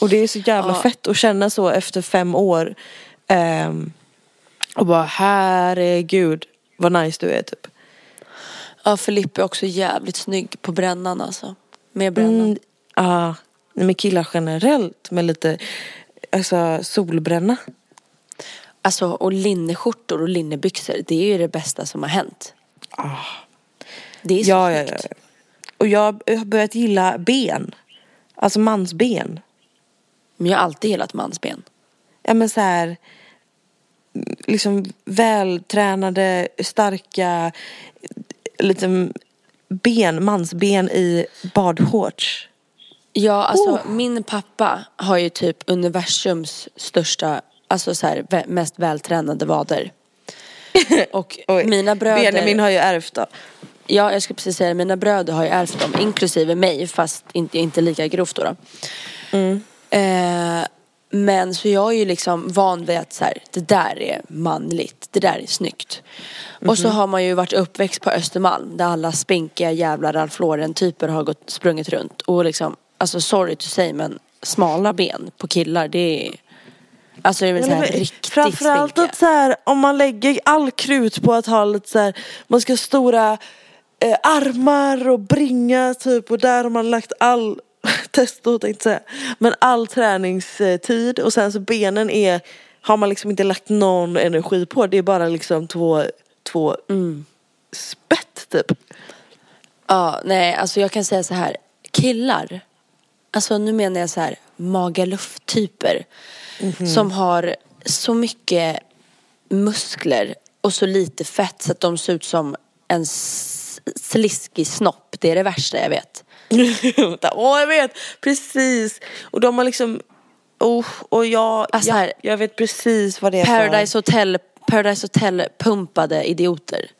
Och det är så jävla Ja. fett att känna så efter fem år. ehm, och bara herregud vad nice du är typ. Ja, Filipp är också jävligt snygg på brännan alltså. Med brännan. Mm, Ja, men killar generellt med lite alltså, solbränna. Alltså och linneskjortor och linnebyxor, det är ju det bästa som har hänt. Det är så Ja, ja, ja. snyggt. Och jag har börjat gilla ben. Alltså mansben. Men jag har alltid gillat mansben. Ja men så här liksom vältränade, starka, lite ben, mansben i badshorts. Ja, alltså Oh. min pappa har ju typ universums största, alltså så här, mest vältränade vader. (laughs) Och Oj. mina bröder... Benjamin har ju ärvt då. Ja, jag skulle precis säga det. Mina bröder har ju ärvt dem, inklusive mig, fast inte, inte lika grovt då. då. Eh, men så jag är ju liksom van vid att så här, det där är manligt, det där är snyggt. Och så har man ju varit uppväxt på Östermalm där alla spinkiga jävla Ralph Lauren-typer har gått, sprungit runt. Och liksom, alltså sorry to say men smala ben på killar det är Alltså det är väl så här riktigt Framförallt spinkiga. att så här, om man lägger all krut på att ha lite så här, man ska ha stora eh, armar och bringa typ och där har man lagt all (laughs) testo tänkte säga. Men all träningstid och sen så benen är, har man liksom inte lagt någon energi på. Det är bara liksom två, två Mm. spett typ. Ja, nej, alltså jag kan säga så här. Killar, alltså nu menar jag så här Magaluf-typer som har så mycket muskler och så lite fett så att de ser ut som en sliskig snopp. Det är det värsta jag vet. (laughs) Åh jag vet, precis. Och de har liksom, oh, och jag, Alltså jag, jag vet precis vad det är för. Paradise Hotel, Paradise Hotel pumpade idioter.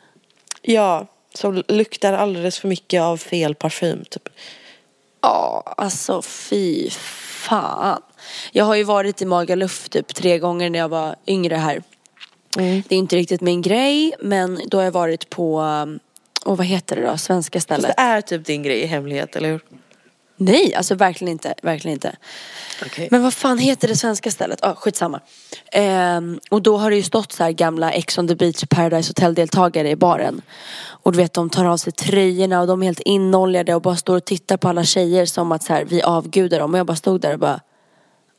Ja, som luktar alldeles för mycket av fel parfym typ. Ja, alltså fy fan. Jag har ju varit i Magaluf typ tre gånger när jag var yngre här. Det är inte riktigt min grej, men då har jag varit på, um, och vad heter det då, svenska Fast stället. det är typ din grej i hemlighet, eller hur? Nej, alltså verkligen inte, verkligen inte. Okej. Men vad fan heter det svenska stället? Ja, ah, skitsamma. Ehm, och då har det ju stått så här gamla Ex on the beach Paradise Hotel deltagare i baren. Och du vet de tar av sig tröjorna och de är helt inoljade och bara står och tittar på alla tjejer som att så här, vi avgudar dem. Och jag bara stod där och bara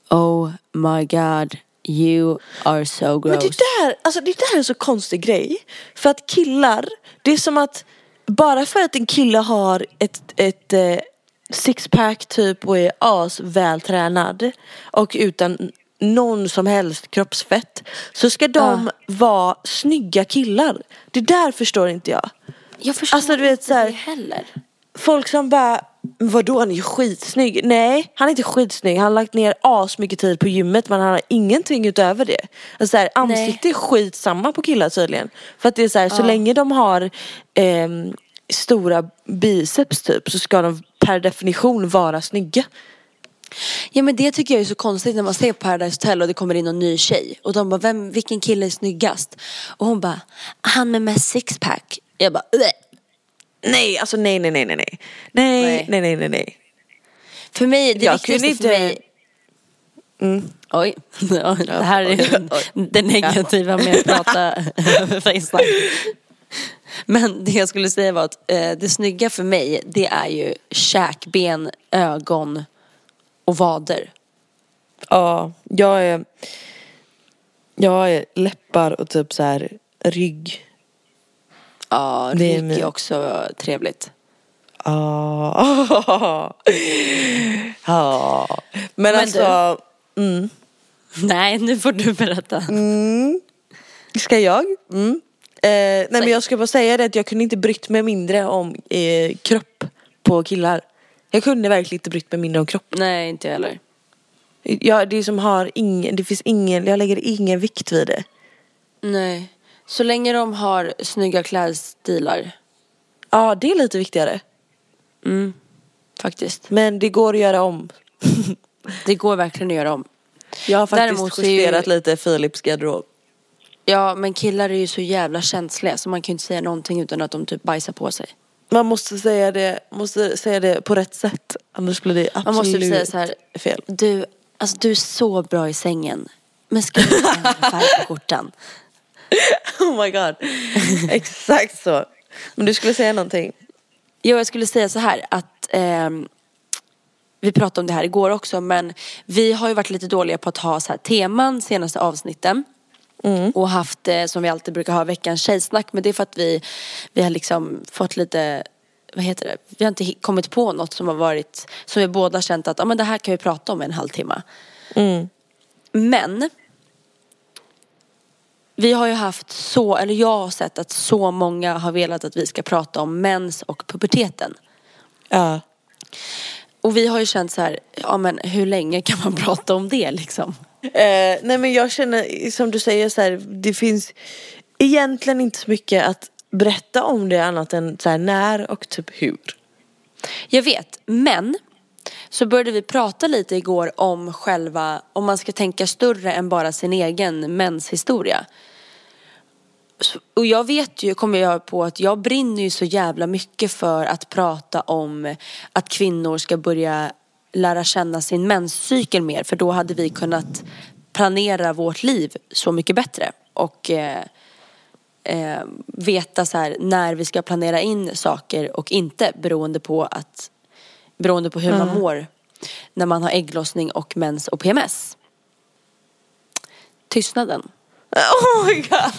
Oh my god, you are so Men gross. det där, alltså det där är en så konstig grej. För att killar, det är som att bara för att en kille har ett, ett eh, sixpack typ och är as vältränad och utan någon som helst kroppsfett så ska de vara snygga killar. Det där förstår inte jag. jag förstår alltså, du vet, inte så här- det heller. Folk som bara Vadå han är ju skitsnygg? Nej han är inte skitsnygg. Han har lagt ner as mycket tid på gymmet men han har ingenting utöver det. Alltså så här, ansikte är skitsamma på killar tydligen. För att det är så här, så länge de har ehm, stora biceps typ så ska de per definition vara snygga. Ja men det tycker jag är så konstigt när man ser Paradise Hotel och det kommer in en ny tjej. Och de bara, vem, vilken kille är snyggast? Och hon bara, han med mest sixpack. Jag bara, "Bleh." Nej alltså nej nej nej nej nej. Nej nej nej nej nej. För mig, det Jag viktigaste kunde för inte- mig Oj, (laughs) ja, det här är det negativa med att prata (laughs) över Facetime. Men det jag skulle säga var att eh, det snygga för mig det är ju käkben, ögon och vader. Ja, jag är Jag är läppar och typ så här rygg. Ja, Det är min- också trevligt. Ja. (laughs) Ja. Men, Men alltså, Nej, nu får du berätta. ska jag? Mm. Eh, nej men jag ska bara säga det att jag kunde inte brytt mig mindre om eh, kropp på killar. Jag kunde verkligen inte brytt mig mindre om kropp. Nej, inte jag heller. Jag, det som har ingen, det finns ingen, jag lägger ingen vikt vid det. Nej. Så länge de har snygga klädstilar. Ja det är lite viktigare. Faktiskt. Men det går att göra om. Det går verkligen att göra om. Jag har faktiskt Däremot är ju- justerat lite Philips garderob. Ja, men killar är ju så jävla känsliga så man kan ju inte säga någonting utan att de typ bajsar på sig. Man måste säga det, måste säga det på rätt sätt. Annars blir det absolut Man måste typ säga så här, fel. Du, alltså du är så bra i sängen. Men ska du ändra färg på skjortan? (laughs) Oh my god. Exakt så. Men du skulle säga någonting? Jo, jag skulle säga så här att ehm, vi pratade om det här igår också men vi har ju varit lite dåliga på att ha så här teman senaste avsnitten. Och haft eh, som vi alltid brukar ha veckans tjejsnack men det är för att vi, vi har liksom fått lite vad heter det? Vi har inte kommit på något som har varit som vi båda känt att ah, men det här kan vi prata om en halvtimme. Men vi har ju haft så, eller jag har sett att så många har velat att vi ska prata om mens och puberteten. Ja. Och vi har ju känt så här, ja men hur länge kan man (laughs) prata om det liksom? Eh, nej men jag känner som du säger så här, det finns egentligen inte så mycket att berätta om det annat än så här, när och typ hur. Jag vet, men så började vi prata lite igår om själva, om man ska tänka större än bara sin egen menshistoria. Och jag vet ju, kommer jag på att jag brinner ju så jävla mycket för att prata om att kvinnor ska börja lära känna sin menscykel mer för då hade vi kunnat planera vårt liv så mycket bättre och eh, eh, veta så här, när vi ska planera in saker och inte beroende på att beroende på hur man mår när man har ägglossning och mens och PMS. Tystnaden. Oh my god.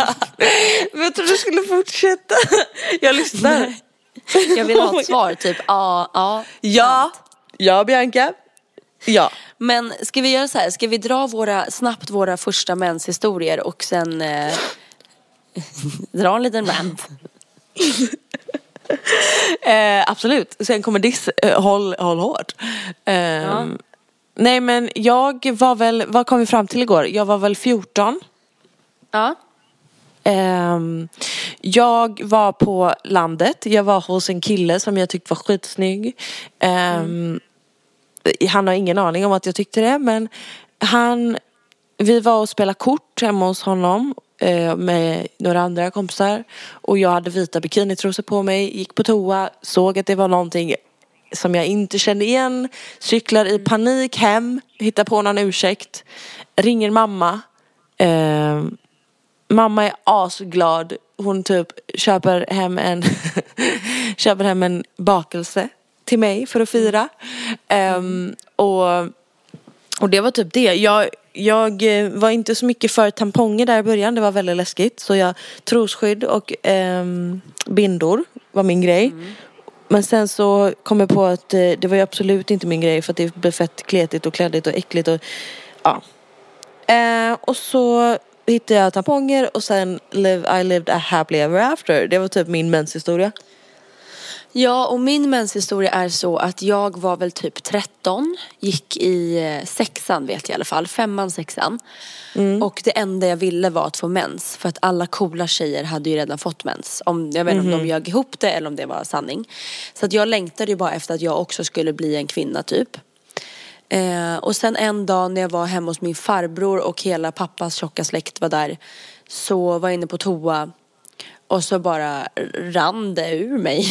Men jag trodde du skulle fortsätta. Jag lyssnar. Jag vill ha Oh ett svar, typ ja, ja. Ja. Ja Bianca. Ja. Men ska vi göra så här, ska vi dra våra, snabbt våra första menshistorier och sen eh, (laughs) dra en liten rant? (laughs) (laughs) Eh, absolut. Sen kommer diss, eh, håll, håll hårt. Ehm, Nej men jag var väl, vad kom vi fram till igår? Jag var väl 14. Ja. Ehm, jag var på landet, jag var hos en kille som jag tyckte var skitsnygg. Ehm, Han har ingen aning om att jag tyckte det men han, vi var och spelade kort hemma hos honom eh, Eh, med några andra kompisar och jag hade vita bikinitrosor på mig, gick på toa, såg att det var någonting som jag inte kände igen, cyklar i panik hem, hittar på någon ursäkt, ringer mamma. Eh, Mamma är asglad. Hon typ köper hem en (laughs) köper hem en bakelse till mig för att fira. Eh, och, och det var typ det. Jag, jag eh, var inte så mycket för tamponger där i början. Det var väldigt läskigt. Så jag trosskydd och ehm, bindor var min grej. Men sen så kom jag på att eh, det var ju absolut inte min grej för att det blev fett kletigt och kladdigt och äckligt och ja. Eh, och så hittade jag tamponger och sen live, I lived a happily ever after. Det var typ min menshistoria. Ja, och min menshistoria är så att jag var väl typ 13, gick i eh, sexan vet jag i alla fall, femman, sexan. Och det enda jag ville var att få mens för att alla coola tjejer hade ju redan fått mens. Om, jag vet inte om de ljög ihop det eller om det var sanning. Så att jag längtade ju bara efter att jag också skulle bli en kvinna typ. Eh, och sen en dag när jag var hemma hos min farbror och hela pappas tjocka släkt var där så var jag inne på toa och så bara rann det ur mig.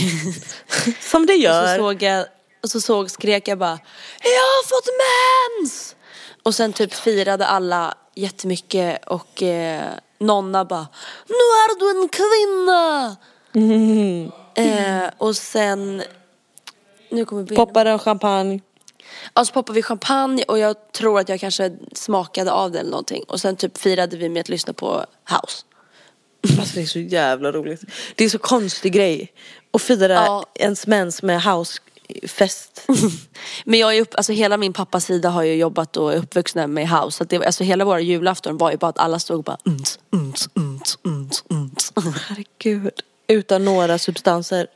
(laughs) Som det Och så gör. såg jag, och så såg, skrek jag bara Jag har fått mens! Och sen typ firade alla jättemycket och eh, Nonna bara Nu är du en kvinna! Eh, och sen Nu kommer benen. Poppade en champagne. Ja så poppade vi champagne och jag tror att jag kanske smakade av det eller någonting. Och sen typ firade vi med att lyssna på house. Alltså det är så jävla roligt. Det är så konstig grej. Att fira Ja. ens mens med housefest. (laughs) Men jag är upp, alltså hela min pappas sida har ju jobbat och är uppvuxna med house. Så att det, alltså hela våra julafton var ju bara att alla stod och bara uns, uns, uns, uns, uns. Herregud. Utan några substanser.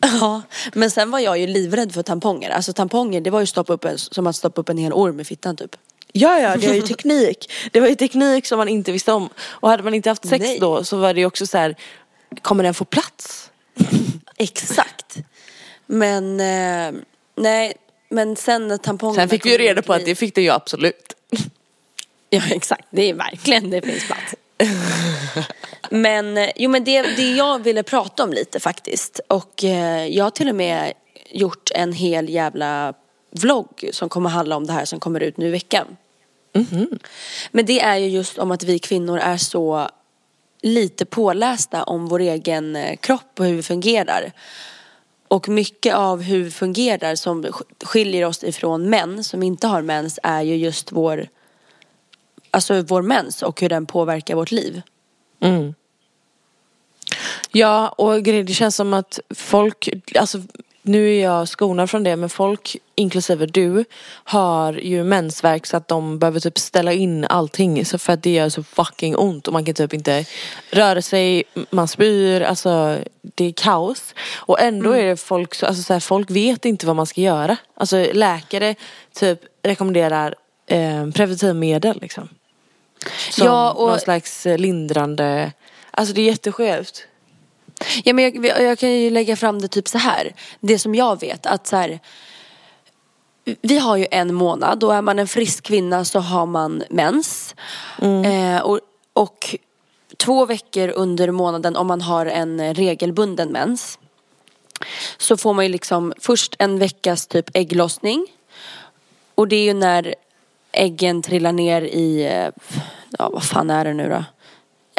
Ja, men sen var jag ju livrädd för tamponger. Alltså tamponger det var ju stoppa upp en, som att stoppa upp en hel orm i fittan typ. Ja, ja, det är ju teknik. Det var ju teknik som man inte visste om. Och hade man inte haft sex Nej. då så var det ju också så här, kommer den få plats? (laughs) Exakt. Men eh, nej, men sen när tampongerna Sen fick vi ju kom in reda på i- att det fick det ju absolut. (laughs) Ja exakt, det är verkligen det finns plats. (laughs) Men, eh, jo men det, det jag ville prata om lite faktiskt. Och eh, jag har till och med gjort en hel jävla vlogg som kommer handla om det här som kommer ut nu i veckan. Mm-hmm. Men det är ju just om att vi kvinnor är så lite pålästa om vår egen eh, kropp och hur vi fungerar. Och mycket av hur vi fungerar som skiljer oss ifrån män som inte har mens är ju just vår Alltså vår mens och hur den påverkar vårt liv. Mm. Ja, och det känns som att folk, alltså nu är jag skonad från det men folk, inklusive du, har ju mensvärk så att de behöver typ ställa in allting så för att det gör så fucking ont och man kan typ inte röra sig, man spyr, alltså det är kaos. Och ändå är det folk, så- alltså så här, folk vet inte vad man ska göra. Alltså läkare typ rekommenderar eh, preventivmedel liksom. Som Ja, och- någon slags eh, lindrande, alltså det är jätteskevt. Ja men jag, jag kan ju lägga fram det typ så här. Det som jag vet att så här. Vi har ju en månad och är man en frisk kvinna så har man mens. Eh, och, och två veckor under månaden om man har en regelbunden mens. Så får man ju liksom först en veckas typ ägglossning. Och det är ju när äggen trillar ner i, eh, ja vad fan är det nu då?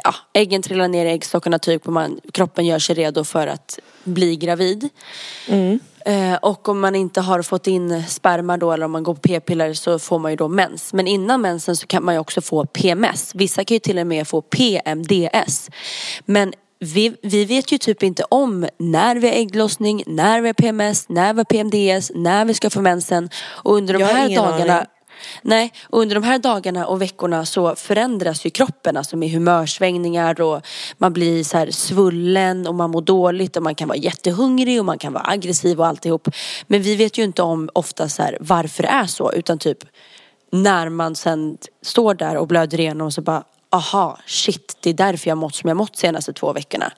Ja, äggen trillar ner i äggstockarna typ och man, kroppen gör sig redo för att bli gravid. Eh, och om man inte har fått in sperma då eller om man går på p-piller så får man ju då mens. Men innan mensen så kan man ju också få PMS. Vissa kan ju till och med få PMDS. Men vi, vi vet ju typ inte om när vi har ägglossning, när vi har PMS, när vi har PMDS, när vi ska få mensen. Och under de Jag här dagarna. Nej, och under de här dagarna och veckorna så förändras ju kroppen alltså med humörsvängningar och man blir så här svullen och man mår dåligt och man kan vara jättehungrig och man kan vara aggressiv och alltihop. Men vi vet ju inte om ofta så här varför det är så utan typ när man sen står där och blöder igenom så bara aha shit det är därför jag mått som jag mått senaste två veckorna.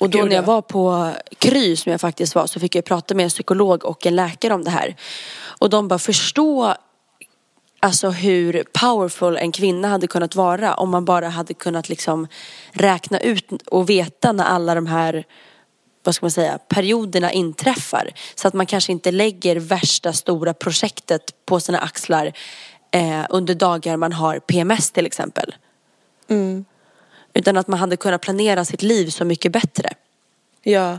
Och då när jag ja. var på Kry som jag faktiskt var så fick jag prata med en psykolog och en läkare om det här. Och de bara förstå Alltså hur powerful en kvinna hade kunnat vara om man bara hade kunnat liksom räkna ut och veta när alla de här vad ska man säga, perioderna inträffar. Så att man kanske inte lägger värsta stora projektet på sina axlar eh, under dagar man har PMS till exempel. Utan att man hade kunnat planera sitt liv så mycket bättre. Ja.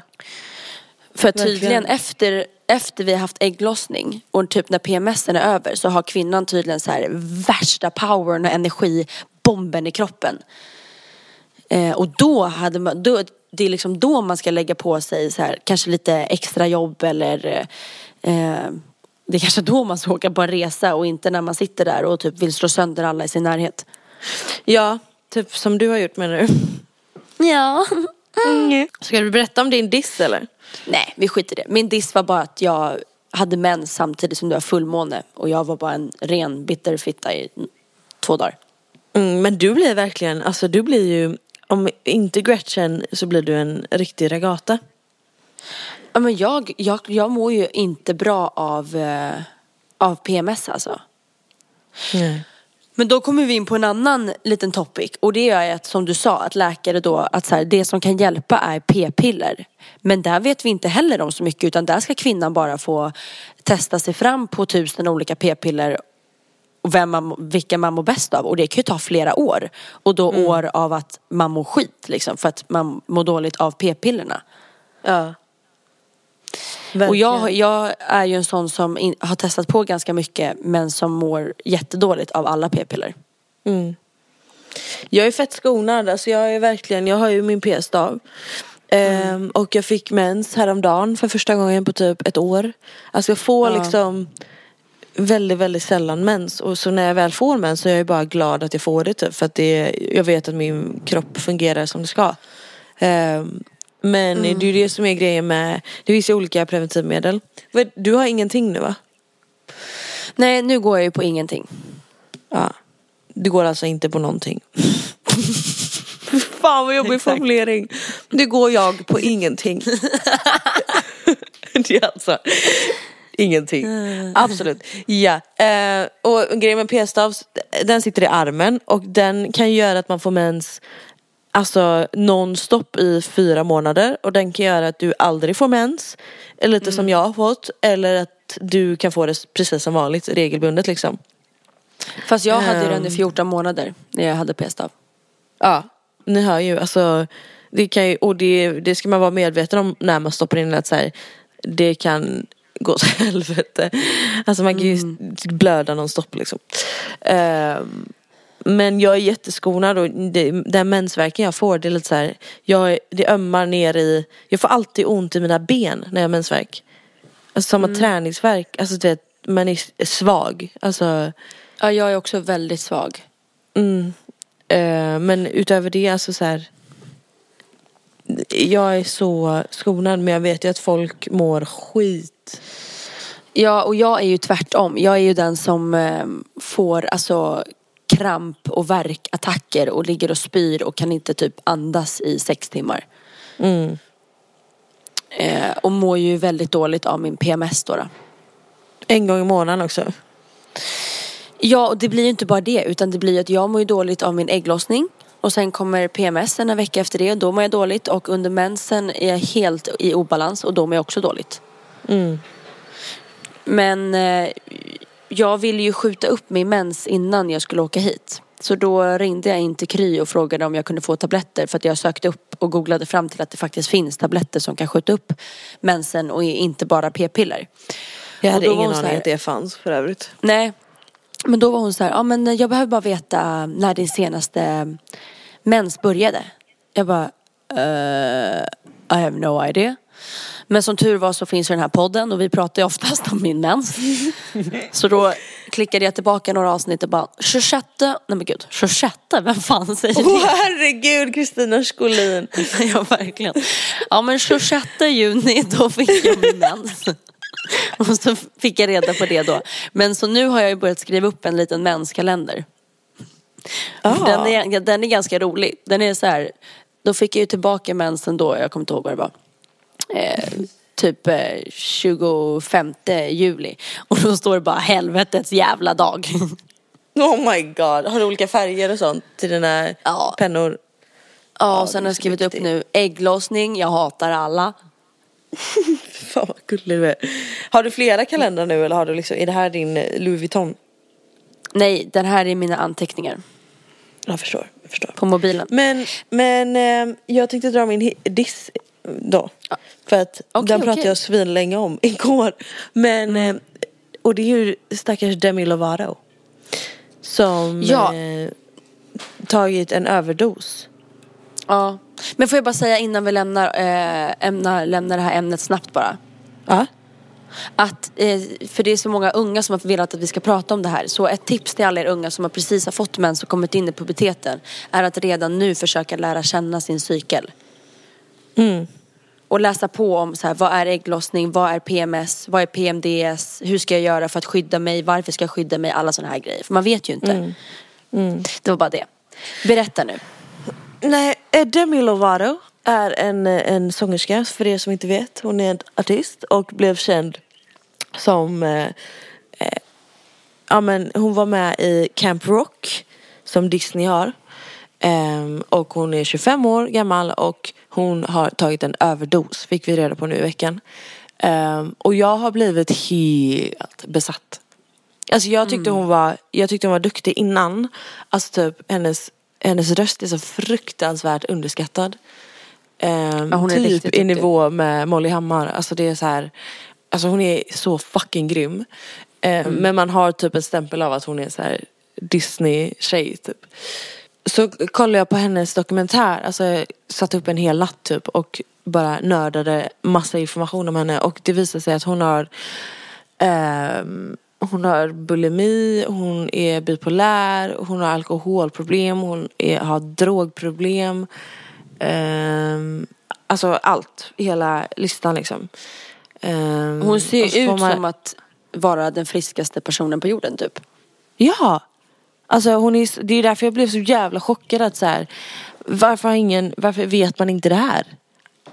För Verkligen. tydligen efter, efter vi har haft ägglossning och typ när PMSen är över så har kvinnan tydligen så här värsta powern och energibomben i kroppen. Eh, och då hade man, då, det är liksom då man ska lägga på sig så här, kanske lite extra jobb eller eh, det är kanske då man ska åka på en resa och inte när man sitter där och typ vill slå sönder alla i sin närhet. Ja, typ som du har gjort menar du? Ja. Mm. Ska du berätta om din diss eller? Nej, vi skiter i det. Min diss var bara att jag hade mens samtidigt som du har fullmåne. Och jag var bara en ren bitterfitta i två dagar. Mm, men du blir verkligen, alltså du blir ju, om inte Gretchen så blir du en riktig regata. Ja, men jag, jag, jag mår ju inte bra av, eh, av PMS alltså. Nej. Men då kommer vi in på en annan liten topic och det är att som du sa att läkare då att så här, det som kan hjälpa är p-piller. Men där vet vi inte heller om så mycket utan där ska kvinnan bara få testa sig fram på tusen olika p-piller och vem man, vilka man mår bäst av och det kan ju ta flera år. Och då år av att man mår skit liksom för att man mår dåligt av p-pillerna. Ja. Och jag, jag är ju en sån som in, har testat på ganska mycket men som mår jättedåligt av alla p-piller. Jag är fett skonad, alltså jag är verkligen, jag har ju min p-stav. Ehm, och jag fick mens häromdagen för första gången på typ ett år. Alltså jag får liksom väldigt, väldigt sällan mens. Och så när jag väl får mens så är jag bara glad att jag får det typ. För att det, jag vet att min kropp fungerar som det ska. Ehm, men det är ju det som är grejen med, det finns ju olika preventivmedel. Du har ingenting nu va? Nej nu går jag ju på ingenting. Ja. Du går alltså inte på någonting. Fan vad jobbig formulering. Det går jag på ingenting. (laughs) det är alltså ingenting. Absolut. Ja. Eh, och grejen med p-stav, den sitter i armen och den kan göra att man får mens Alltså nonstop i fyra månader och den kan göra att du aldrig får mens. Eller lite som jag har fått. Eller att du kan få det precis som vanligt, regelbundet liksom. Fast jag hade ju den i Ehm. 14 månader när jag hade p-stav. Ja, ni hör ju. Alltså, det kan ju, och det, det ska man vara medveten om när man stoppar in att så här, det kan gå åt (laughs) helvete. Alltså man kan ju blöda nonstop liksom. Ehm, men jag är jätteskonad och det, den mensvärken jag får det är lite så här, jag, det ömmar ner i, jag får alltid ont i mina ben när jag har mensvärk. Alltså som mm. träningsvärk, alltså du vet, man är svag. Alltså Ja jag är också väldigt svag. Eh, men utöver det, alltså så här. Jag är så skonad men jag vet ju att folk mår skit. Ja och jag är ju tvärtom. Jag är ju den som eh, får alltså kramp och värkattacker och ligger och spyr och kan inte typ andas i sex timmar. Eh, och mår ju väldigt dåligt av min PMS då. då. En gång i månaden också. Ja, och det blir ju inte bara det utan det blir ju att jag mår ju dåligt av min ägglossning. Och sen kommer PMS en vecka efter det och då mår jag dåligt. Och under mensen är jag helt i obalans och då mår jag också dåligt. Men eh, jag ville ju skjuta upp min mens innan jag skulle åka hit. Så då ringde jag in till Kry och frågade om jag kunde få tabletter. För att jag sökte upp och googlade fram till att det faktiskt finns tabletter som kan skjuta upp mensen och inte bara p-piller. Jag hade ingen aning här- att det fanns för övrigt. Nej. Men då var hon så här, ja men jag behöver bara veta när din senaste mens började. Jag bara, uh, I have no idea. Men som tur var så finns ju den här podden och vi pratar ju oftast om min mens. (laughs) så då klickade jag tillbaka några avsnitt och bara, 26, nej men gud, 26, vem fan säger Åh det? herregud Kristina Skolin. (laughs) ja verkligen. Ja men 26 juni då fick jag min mens. (laughs) Och så fick jag reda på det då. Men så nu har jag ju börjat skriva upp en liten menskalender. Ah. Den, är, den är ganska rolig. Den är så här, då fick jag ju tillbaka mensen då, jag kommer inte ihåg vad det var. Eh, typ eh, 25 juli. Och då står det bara helvetets jävla dag. (laughs) Oh my god. Har du olika färger och sånt till dina Ja. pennor? Ja, och sen har jag skrivit upp nu ägglossning, jag hatar alla. (laughs) Fan vad gullig du är. Har du flera kalendrar nu eller har du liksom, är det här din eh, Louis Vuitton? Nej, den här är mina anteckningar Jag förstår, jag förstår. på mobilen. Men, men eh, jag tänkte dra min diss då. För att Okej, den pratade okej. jag svinlänge om (laughs) igår. Men, eh, och det är ju stackars Demi Lovato. Som Ja. eh, tagit en överdos. Ja. Men får jag bara säga innan vi lämnar, eh, ämnar, lämnar det här ämnet snabbt bara. Ja. Att, eh, för det är så många unga som har velat att vi ska prata om det här. Så ett tips till alla er unga som har precis har fått mens och kommit in i puberteten är att redan nu försöka lära känna sin cykel. Och läsa på om så här, vad är ägglossning, vad är PMS, vad är PMDS, hur ska jag göra för att skydda mig, varför ska jag skydda mig, alla sådana här grejer. För man vet ju inte. Det var bara det. Berätta nu. Nej, Demi Lovato är en, en sångerska för er som inte vet. Hon är en artist och blev känd som eh, eh, Ja men hon var med i Camp Rock som Disney har. Ehm, och hon är 25 år gammal och hon har tagit en överdos, fick vi reda på nu i veckan. Ehm, och jag har blivit helt besatt. Alltså jag tyckte hon var, jag tyckte hon var duktig innan. Alltså typ hennes, hennes röst är så fruktansvärt underskattad. Ehm, Ja, typ i duktig. nivå med Molly Hammar. Alltså det är så här, alltså hon är så fucking grym. Mm. Men man har typ en stämpel av att hon är så här Disney-tjej typ. Så kollade jag på hennes dokumentär, alltså jag satte upp en hel natt typ och bara nördade massa information om henne och det visade sig att hon har ehm, hon har bulimi, hon är bipolär, hon har alkoholproblem, hon är, har drogproblem. Ehm, alltså allt, hela listan liksom. Ehm, Hon ser ju ut man- som att vara den friskaste personen på jorden typ. Ja! Alltså hon är, det är därför jag blev så jävla chockad att så här, varför har ingen, varför vet man inte det här?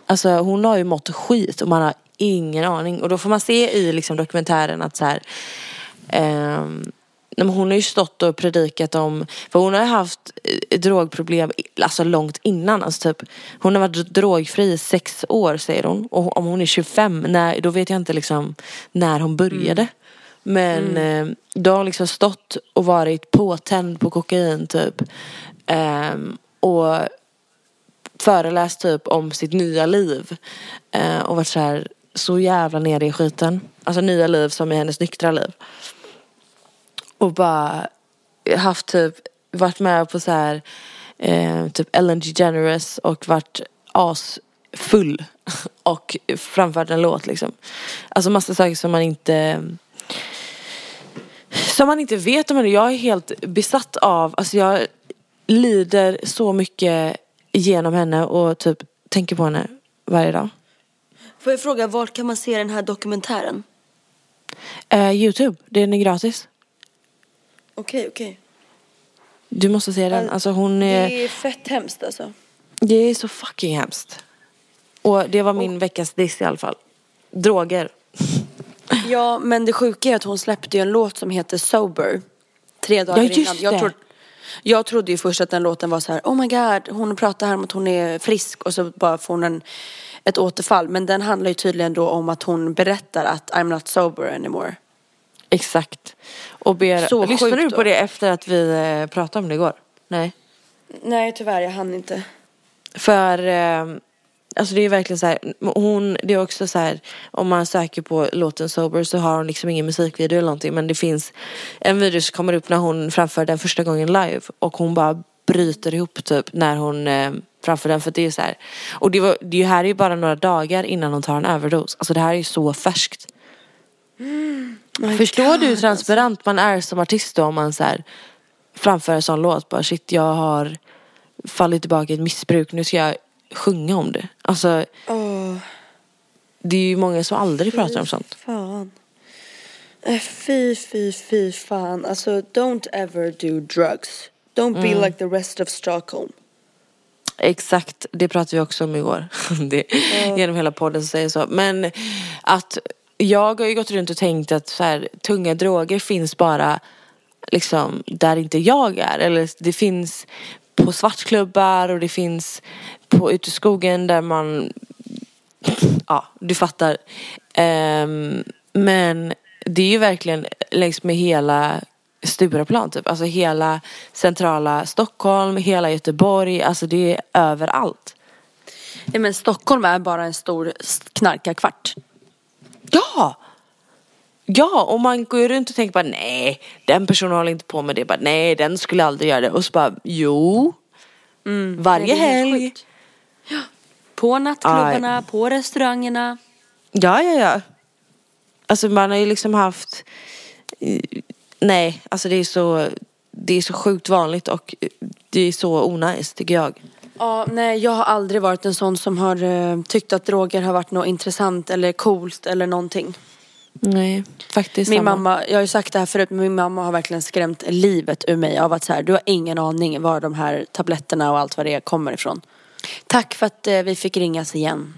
Alltså hon har ju mått skit och man har ingen aning. Och då får man se i liksom dokumentären att så här, eh, hon har ju stått och predikat om, för hon har ju haft eh, drogproblem alltså långt innan. Alltså typ, hon har varit drogfri i sex år säger hon. Och om hon är 25, när, då vet jag inte liksom när hon började. Mm. Men eh, då har hon liksom stått och varit påtänd på kokain typ. Ehm, och föreläst typ om sitt nya liv. Eh, och varit så här så jävla nere i skiten. Alltså nya liv som i hennes nyktra liv. Och bara haft typ, varit med på så här eh, typ Ellen DeGeneres och varit asfull. (laughs) Och framfört en låt liksom. Alltså massa saker som man inte som man inte vet om henne. Jag är helt besatt av, alltså jag lider så mycket genom henne och typ tänker på henne varje dag. Får jag fråga, var kan man se den här dokumentären? Eh, Youtube, den är gratis. Okej, okej. Du måste se den. Alltså hon är, Det är fett hemskt alltså. det är så fucking hemskt. Och det var min veckas diss i alla fall. Droger. Ja, men det sjuka är att hon släppte ju en låt som heter Sober. Tre dagar Ja, just innan. Jag, trodde, jag trodde ju först att den låten var så här: oh my god, hon pratar här om att hon är frisk och så bara får hon en, ett återfall. Men den handlar ju tydligen då om att hon berättar att I'm not sober anymore. Exakt. Och ber, Så lyssnade du då. på det efter att vi eh, pratade om det igår? Nej. Nej, tyvärr, jag hann inte. För eh, Alltså det är verkligen så här, hon, det är också så här, om man söker på låten Sober så har hon liksom ingen musikvideo eller någonting men det finns en video som kommer upp när hon framför den första gången live och hon bara bryter ihop typ när hon eh, framför den för det är så här, och det, var, det här är ju bara några dagar innan hon tar en överdos, alltså det här är ju så färskt. (gasps) Förstår du hur transparent man är som artist då om man så här framför en sån låt bara shit jag har fallit tillbaka i ett missbruk, nu ska jag sjunga om det. Alltså det är ju många som aldrig pratar om sånt. Fan. Äh, fy, fy, fy fan. Alltså, don't ever do drugs. Don't be like the rest of Stockholm. Exakt, det pratade vi också om igår. (laughs) det, Genom hela podden så säger så. Men att jag har ju gått runt och tänkt att så här, tunga droger finns bara liksom där inte jag är. Eller det finns på svartklubbar och det finns på ute i skogen där man ja, du fattar. Ehm, men det är ju verkligen längs med hela Stureplan typ. Alltså hela centrala Stockholm, hela Göteborg. Alltså det är överallt. Nej, men Stockholm är bara en stor knarkarkvart. Ja! Ja, och man går ju runt och tänker bara nej, den personen håller inte på med det. Bara, nej, den skulle aldrig göra det. Och så bara, jo. Varje är helt helg. sjukt. På nattklubbarna, på restaurangerna. Ja, ja, ja. Alltså man har ju liksom haft... eh, Nej, alltså det är så... Det är så sjukt vanligt och det är så onajs tycker jag. Ja, nej jag har aldrig varit en sån som har eh, tyckt att droger har varit något intressant eller coolt eller någonting. Nej, faktiskt Min samma. mamma, jag har ju sagt det här förut, men min mamma har verkligen skrämt livet ur mig av att så här, du har ingen aning var de här tabletterna och allt vad det är kommer ifrån. Tack för att eh, vi fick ringas igen.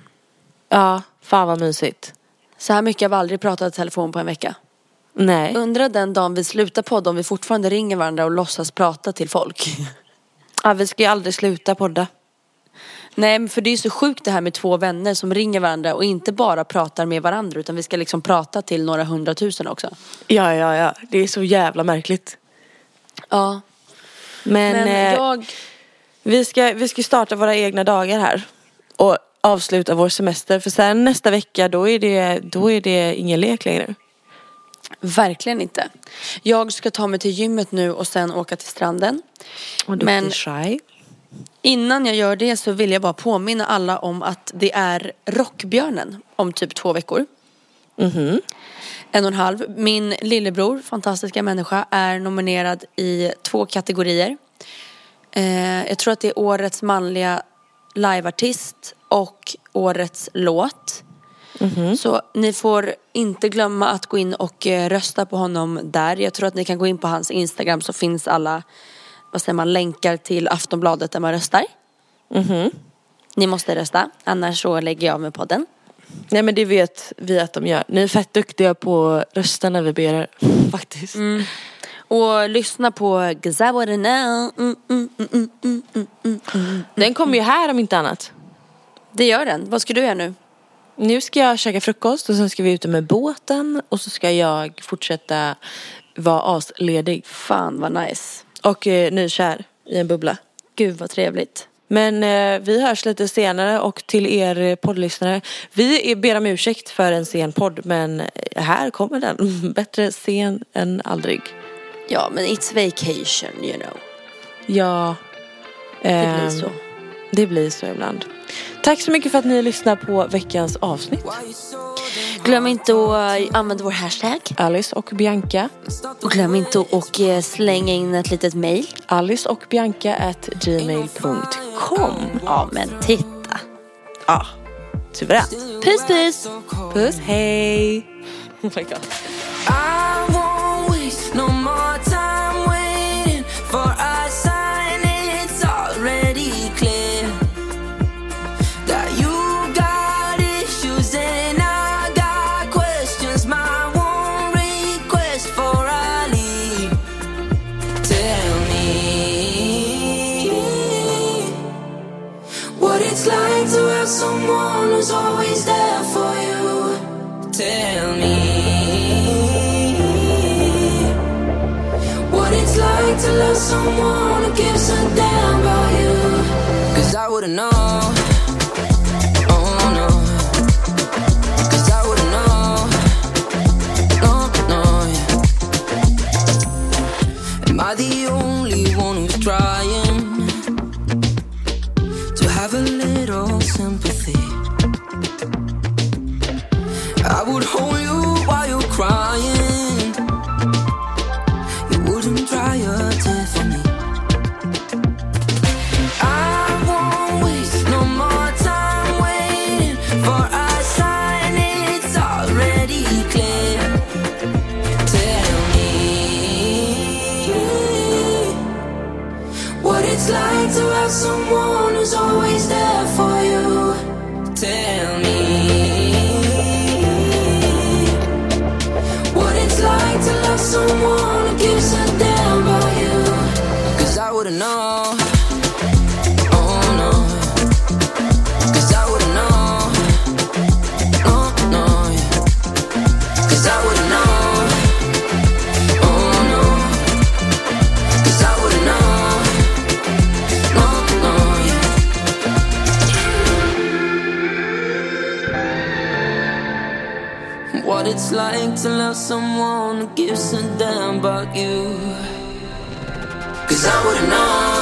Ja, fan vad mysigt. Så här mycket har vi aldrig pratat i telefon på en vecka. Nej. Undrar den dagen vi slutar podda om vi fortfarande ringer varandra och låtsas prata till folk. Ja, vi ska ju aldrig sluta podda. Nej men för det är ju så sjukt det här med två vänner som ringer varandra och inte bara pratar med varandra utan vi ska liksom prata till några hundratusen också. Ja, ja, ja. Det är så jävla märkligt. Ja. Men, Men eh, jag, vi, ska, vi ska starta våra egna dagar här. Och avsluta vår semester. För sen nästa vecka då är det, då är det ingen lek längre. verkligen inte. Jag ska ta mig till gymmet nu och sen åka till stranden. Och då Men- shy. Innan jag gör det så vill jag bara påminna alla om att det är Rockbjörnen om typ två veckor. Mhm. En och en halv. Min lillebror, fantastiska människa, är nominerad i två kategorier. Eh, jag tror att det är årets manliga liveartist och årets låt. Så ni får inte glömma att gå in och eh, rösta på honom där. Jag tror att ni kan gå in på hans Instagram så finns alla vad säger man, länkar till Aftonbladet där man röstar. Ni måste rösta, annars så lägger jag av med podden. Nej men det vet vi att de gör. Ni är fett duktiga på att rösta när vi ber er. (laughs) Faktiskt. Och lyssna på Cause know. Mm, mm, mm. Den kommer ju här om inte annat. Det gör den. Vad ska du göra nu? Nu ska jag käka frukost och sen ska vi ut med båten och så ska jag fortsätta vara asledig. Fan vad nice. Och eh, nykär i en bubbla. Gud vad trevligt. Men eh, vi hörs lite senare och till er eh, poddlyssnare. Vi ber om ursäkt för en sen podd men eh, här kommer den. (laughs) Bättre sen än aldrig. Ja men it's vacation you know. Ja. Det blir ehm, så. Det blir så ibland. Tack så mycket för att ni lyssnar på veckans avsnitt. Glöm inte att eh, använda vår hashtag. Alice och Bianca. Och glöm inte att eh, slänga in ett litet mail. Alice och Bianca at gmail.com. Ja men titta. Ja, suveränt. Puss puss. Puss, hej. (laughs) Oh my God. No more time waiting for a sign. It's already clear that you got issues and I got questions. My one request for a leave. Tell me what it's like to have someone who's always there for you. Tell me to love someone who gives a damn about you. Cause I wouldn't know. Oh no. Cause I wouldn't know. No, oh, no. yeah. Am I the only one who's trying to have a little sympathy? I would hold you while you're crying. Cause I wouldn't know. Oh no. Cause I wouldn't know. No, no. Cause I wouldn't know. Oh no. Cause I wouldn't know. Oh, no, oh, no. What it's like to love someone who gives a damn about you. Cause I wouldn't know.